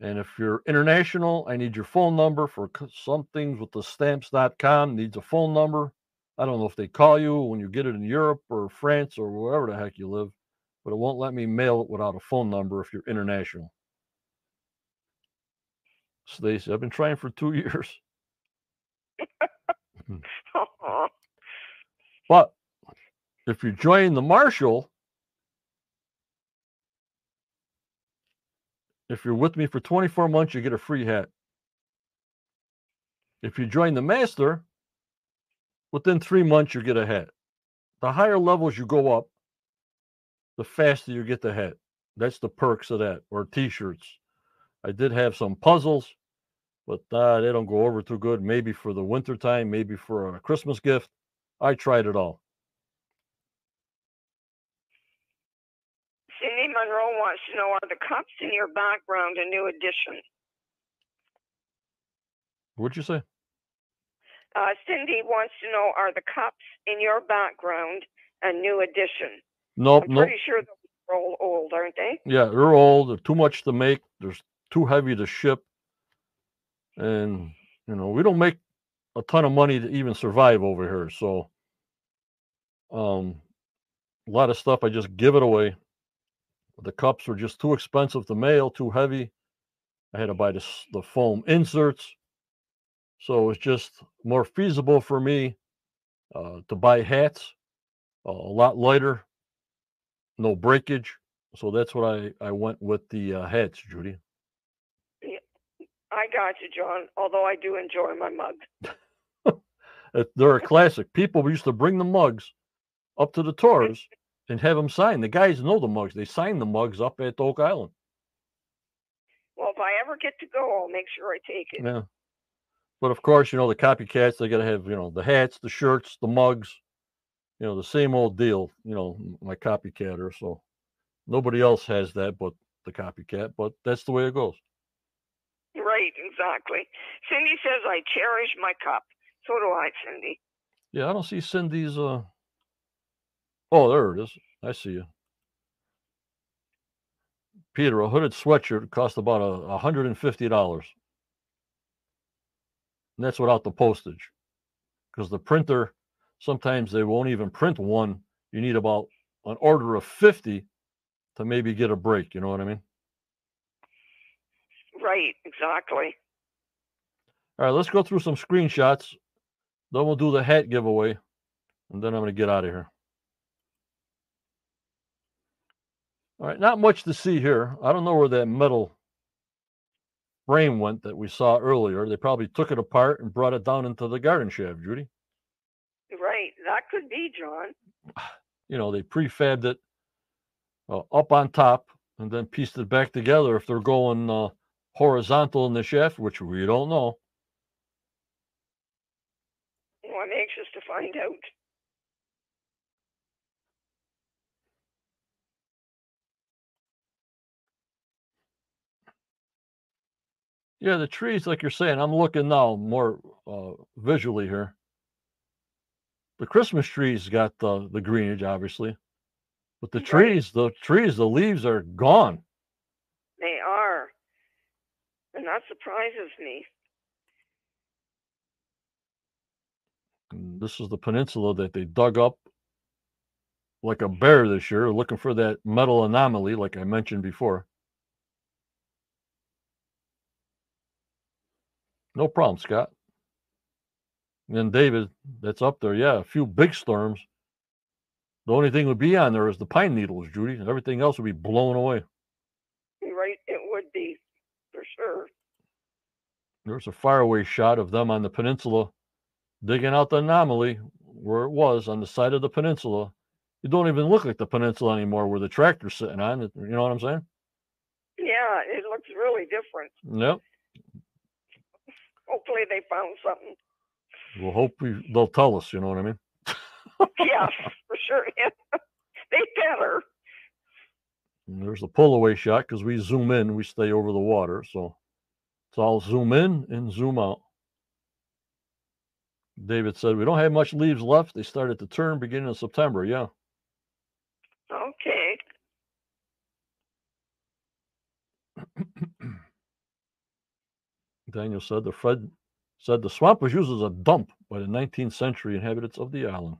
And if you're international, I need your phone number for some things with the stamps.com needs a phone number. I don't know if they call you when you get it in Europe or France or wherever the heck you live, but it won't let me mail it without a phone number if you're international. Stacy, I've been trying for two (laughs) years. Hmm. (laughs) But if you join the marshal, if you're with me for 24 months, you get a free hat. If you join the Master, within three months, you get a hat. The higher levels you go up, the faster you get the hat. That's the perks of that, or t shirts. I did have some puzzles, but uh, they don't go over too good. Maybe for the winter time, maybe for a Christmas gift. I tried it all. Cindy Monroe wants to know are the cups in your background a new addition? What'd you say? Uh, Cindy wants to know are the cups in your background a new addition? Nope, I'm nope. pretty sure they're all old, aren't they? Yeah, they're old. They're too much to make. They're too heavy to ship. And, you know, we don't make a ton of money to even survive over here. So, um, a lot of stuff I just give it away. The cups were just too expensive to mail, too heavy. I had to buy the, the foam inserts. So it's just more feasible for me uh, to buy hats, uh, a lot lighter, no breakage. So that's what I, I went with the uh, hats, Judy. I got you, John. Although I do enjoy my mug. (laughs) Uh, They're a classic. People used to bring the mugs up to the tours and have them signed. The guys know the mugs. They sign the mugs up at Oak Island. Well, if I ever get to go, I'll make sure I take it. Yeah. But of course, you know, the copycats, they got to have, you know, the hats, the shirts, the mugs, you know, the same old deal, you know, my copycatter. So nobody else has that but the copycat, but that's the way it goes. Right, exactly. Cindy says I cherish my cup. So do I, Cindy. Yeah, I don't see Cindy's, uh, oh, there it is. I see you. Peter, a hooded sweatshirt cost about a a hundred and fifty dollars. And that's without the postage. Because the printer, sometimes they won't even print one. You need about an order of 50 to maybe get a break. You know what I mean? Right, exactly. All right, let's go through some screenshots. Then we'll do the hat giveaway. And then I'm going to get out of here. All right, not much to see here. I don't know where that metal frame went that we saw earlier. They probably took it apart and brought it down into the garden shaft, Judy. Right, that could be, John. (sighs) You know, they prefabbed it uh, up on top and then pieced it back together if they're going uh, horizontal in the shaft, which we don't know. Well, I'm anxious to find out. Yeah, the trees, like you're saying, I'm looking now more uh, visually here. The Christmas trees got the the greenage, obviously, but the trees, the trees, the leaves are gone. And that surprises me. And this is the peninsula that they dug up like a bear this year, looking for that metal anomaly, like I mentioned before. No problem, Scott. And then David, that's up there. Yeah, a few big storms. The only thing would be on there is the pine needles, Judy. and Everything else would be blown away. You're right, it would be for sure. There's a faraway shot of them on the peninsula digging out the anomaly where it was on the side of the peninsula. It don't even look like the peninsula anymore where the tractor's sitting on. it- You know what I'm saying? Yeah, it looks really different. Yep. Hopefully they found something. We'll hope we, they'll tell us. You know what I mean? (laughs) yes, for sure. (laughs) they better. And there's a pull away shot because we zoom in, we stay over the water. So it's all zoom in and zoom out. David said, We don't have much leaves left. They started to turn beginning of September. Yeah. Okay. (clears throat) Daniel said the Fred said the swamp was used as a dump by the 19th century inhabitants of the island.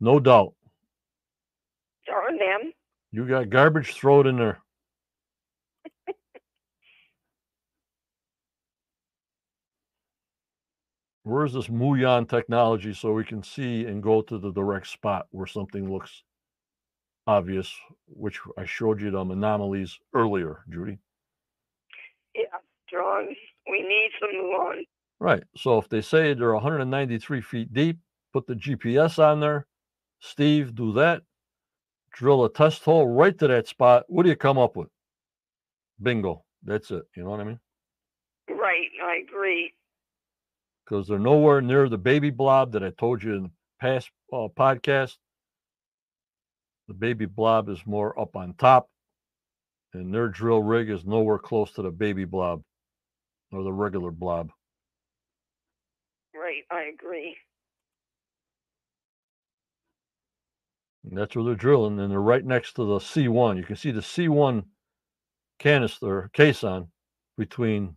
No doubt. Darn them. You got garbage, thrown in there. Where's this Muon technology so we can see and go to the direct spot where something looks obvious, which I showed you them anomalies earlier, Judy. Yeah, John. We need some muon. Right. So if they say they're 193 feet deep, put the GPS on there. Steve, do that. Drill a test hole right to that spot. What do you come up with? Bingo. That's it. You know what I mean? Right, I agree. Because they're nowhere near the baby blob that I told you in the past uh, podcast. The baby blob is more up on top, and their drill rig is nowhere close to the baby blob or the regular blob. Right, I agree. And that's where they're drilling, and they're right next to the C1. You can see the C1 canister caisson between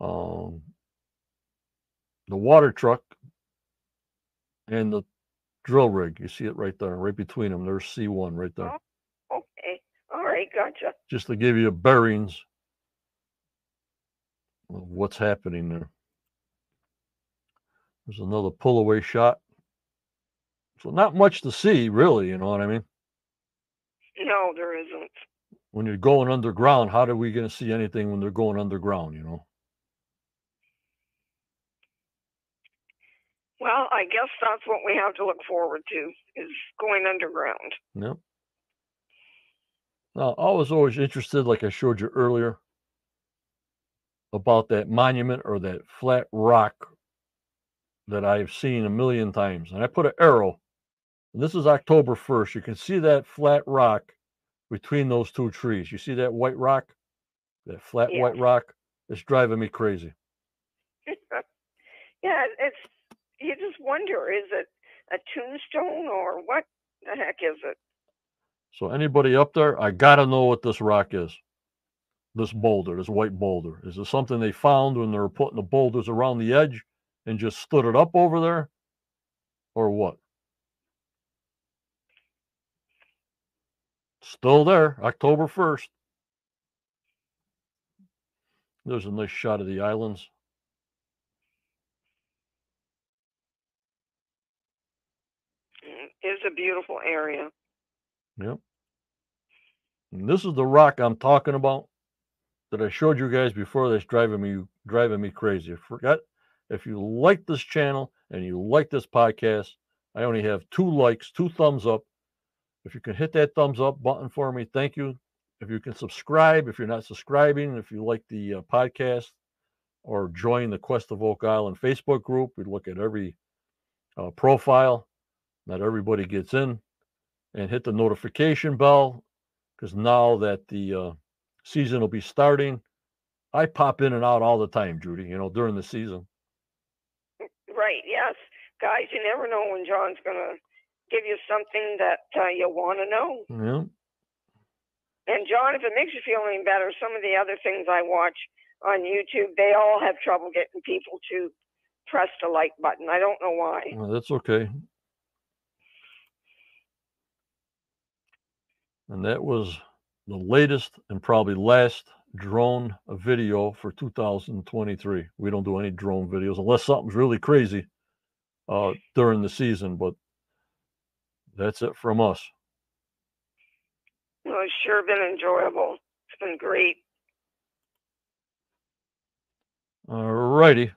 um, the water truck and the drill rig. You see it right there, right between them. There's C1 right there, oh, Okay. All right, gotcha. just to give you bearings of what's happening there. There's another pull away shot. So not much to see, really. You know what I mean? No, there isn't. when you're going underground, how are we going to see anything when they're going underground? You know, Well, I guess that's what we have to look forward to is going underground. yep. Now, I was always interested, like I showed you earlier, about that monument or that flat rock that I've seen a million times, and I put an arrow. And this is October first. You can see that flat rock between those two trees. You see that white rock, that flat Yeah. white rock. It's driving me crazy. (laughs) yeah, it's you just wonder is it a tombstone or what the heck is it? So anybody up there, I gotta know what this rock is. This boulder, this white boulder. Is it something they found when they were putting the boulders around the edge and just stood it up over there? Or what? Still there, October 1st. There's a nice shot of the islands. Mm, It's a beautiful area. Yep. And this is the rock I'm talking about that I showed you guys before that's driving me driving me crazy. I forgot if you like this channel and you like this podcast, I only have two likes, two thumbs up. If you can hit that thumbs up button for me, thank you. if you can subscribe, if you're not subscribing, if you like the uh, podcast, or join the Quest of Oak Island Facebook group. We look at every uh, profile that everybody gets in and hit the notification bell because now that the uh, season will be starting, I pop in and out all the time, Judy, you know, during the season. Right, yes. Guys, you never know when John's going to give you something that uh, you want to know. Yeah. And John, if it makes you feel any better, some of the other things I watch on YouTube, they all have trouble getting people to press the like button. I don't know why. Well, that's okay. And that was the latest and probably last drone video for 2023. We don't do any drone videos unless something's really crazy uh, during the season, but that's it from us. Well, it's sure been enjoyable. It's been great. All righty.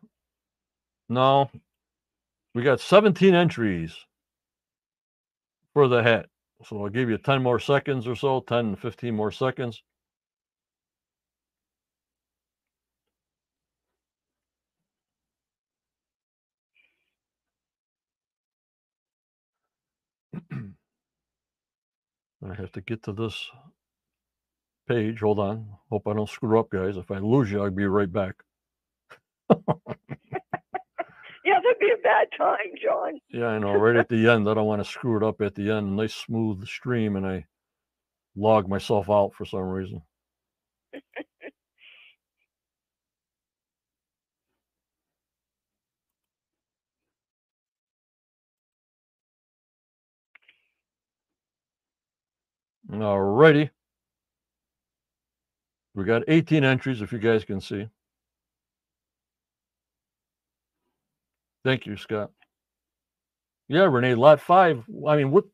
Now we got 17 entries for the hat. So I'll give you 10 more seconds or so, 10 15 more seconds. (clears throat) I have to get to this page. Hold on. Hope I don't screw up, guys. If I lose you, I'll be right back. (laughs) Be a bad time, John. Yeah, I know. Right at the end, I don't want to screw it up at the end. Nice smooth stream, and I log myself out for some reason. (laughs) All righty. We got 18 entries, if you guys can see. Thank you, Scott. Yeah, Renee, lot five. I mean, what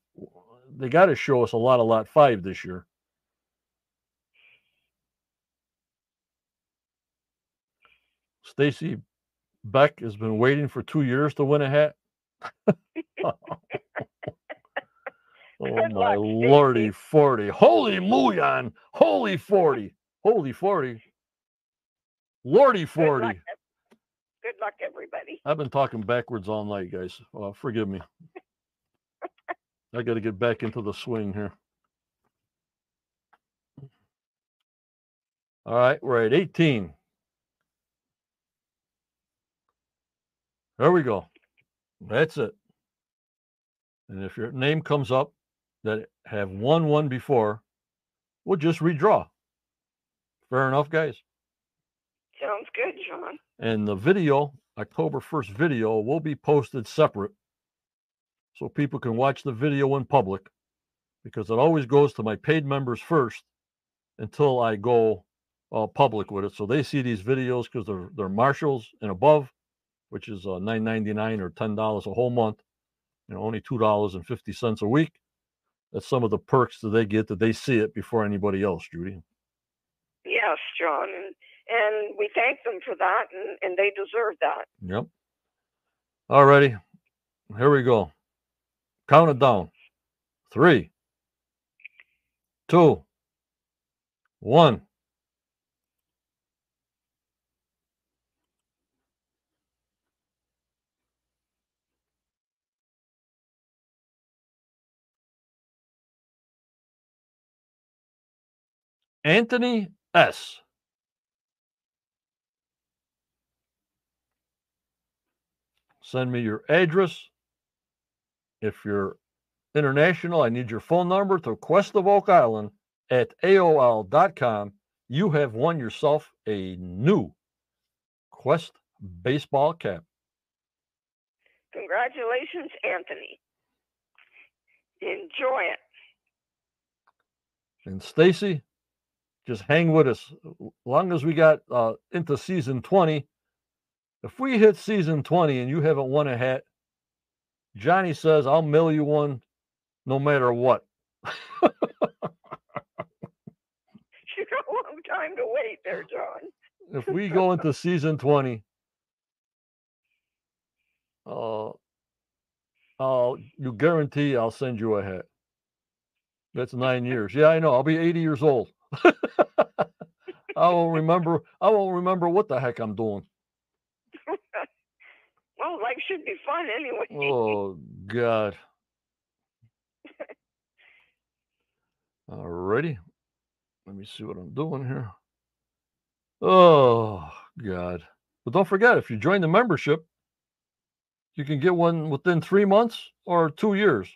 they got to show us a lot of lot five this year. Stacy Beck has been waiting for two years to win a hat. (laughs) oh Good my luck, lordy, 40. Holy Muyan. Holy 40. Holy 40. Lordy 40. luck, ev- good luck, everybody. I've been talking backwards all night, guys. Uh, forgive me. (laughs) I got to get back into the swing here. All right, we're at 18. There we go. That's it. And if your name comes up that have won one before, we'll just redraw. Fair enough, guys. Sounds good, John. And the video, October 1st video, will be posted separate so people can watch the video in public because it always goes to my paid members first until I go uh, public with it. So they see these videos because they're, they're marshals and above, which is uh, $9.99 or $10 a whole month, you know, only $2.50 a week. That's some of the perks that they get that they see it before anybody else, Judy. Yes, John, and and we thank them for that, and, and they deserve that. Yep. All righty. Here we go. Count it down. Three, two, one. Anthony S. Send me your address. If you're international, I need your phone number to Quest of Oak Island at AOL.com. You have won yourself a new Quest baseball cap. Congratulations, Anthony. Enjoy it. And Stacy, just hang with us. Long as we got uh, into season 20, if we hit season 20 and you haven't won a hat, Johnny says, I'll mail you one no matter what. (laughs) You got a long time to wait there, John. if we go into season 20, uh, I'll you guarantee I'll send you a hat. That's nine (laughs) years. Yeah, I know. I'll be 80 years old. (laughs) I won't remember. I won't remember what the heck I'm doing. Well, life should be fun anyway. Oh God. (laughs) Alrighty. Let me see what I'm doing here. Oh God. But don't forget, if you join the membership, you can get one within three months or two years.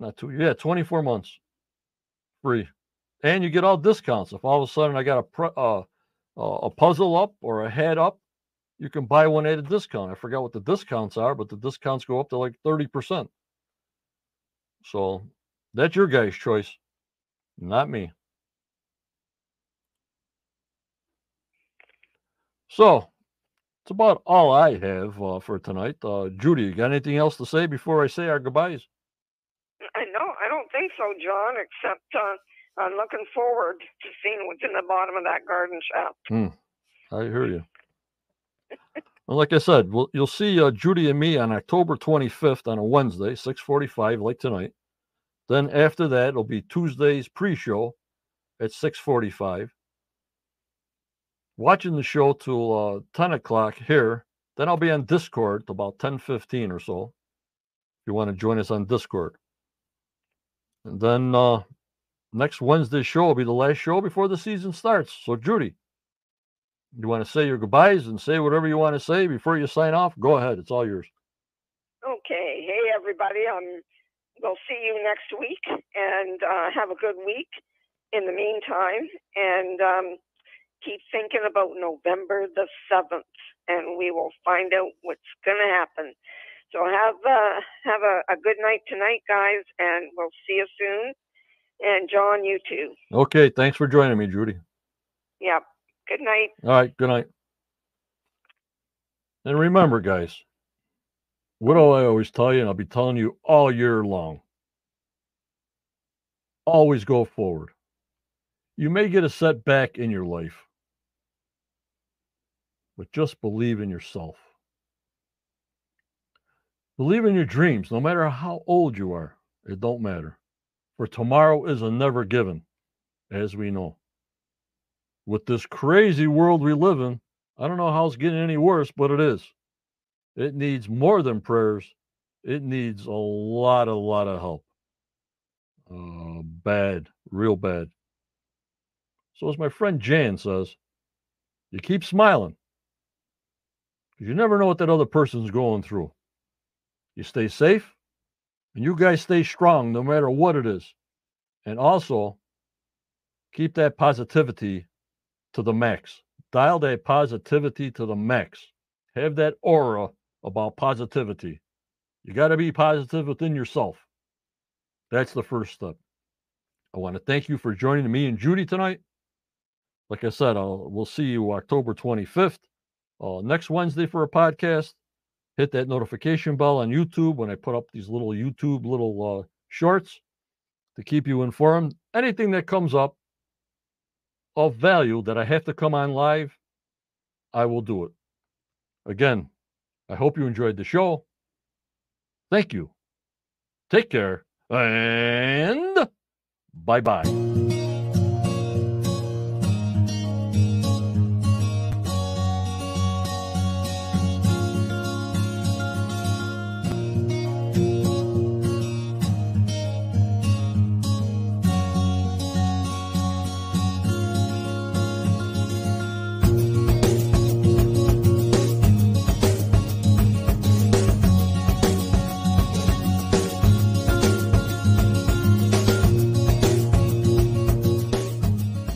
Not two, yeah, 24 months free. And you get all discounts. If all of a sudden I got a uh, uh, a puzzle up or a head up, you can buy one at a discount. I forgot what the discounts are, but the discounts go up to like 30%. So that's your guy's choice, not me. So it's about all I have uh, for tonight. Uh, Judy, you got anything else to say before I say our goodbyes? I know. I don't think so, John. Except uh, I'm looking forward to seeing what's in the bottom of that garden shaft. I hear you. Well, like I said, we'll, you'll see uh, Judy and me on October 25th on a Wednesday, 6:45, like tonight. Then after that, it'll be Tuesday's pre-show at 6:45. Watching the show till uh, 10 o'clock here. Then I'll be on Discord about 10:15 or so. If you want to join us on Discord. And then uh, next Wednesday's show will be the last show before the season starts. So, Judy, you want to say your goodbyes and say whatever you want to say before you sign off? Go ahead. It's all yours. Okay. Hey, everybody. Um, we'll see you next week and uh, have a good week in the meantime. And um, keep thinking about November the 7th, and we will find out what's going to happen. So have uh, have a, a good night tonight, guys, and we'll see you soon. And John, you too. Okay. Thanks for joining me, Judy. Yep. Good night. All right. Good night. And remember, guys, what do I always tell you? And I'll be telling you all year long always go forward. You may get a setback in your life, but just believe in yourself. Believe in your dreams, no matter how old you are. It don't matter. For tomorrow is a never given, as we know. With this crazy world we live in, I don't know how it's getting any worse, but it is. It needs more than prayers. It needs a lot, a lot of help. Uh, bad, real bad. So, as my friend Jan says, you keep smiling because you never know what that other person's going through. You stay safe and you guys stay strong no matter what it is. And also, keep that positivity to the max. Dial that positivity to the max. Have that aura about positivity. You got to be positive within yourself. That's the first step. I want to thank you for joining me and Judy tonight. Like I said, I'll, we'll see you October 25th, uh, next Wednesday for a podcast. Hit that notification bell on YouTube when I put up these little YouTube little uh, shorts to keep you informed. Anything that comes up of value that I have to come on live, I will do it. Again, I hope you enjoyed the show. Thank you. Take care and bye bye.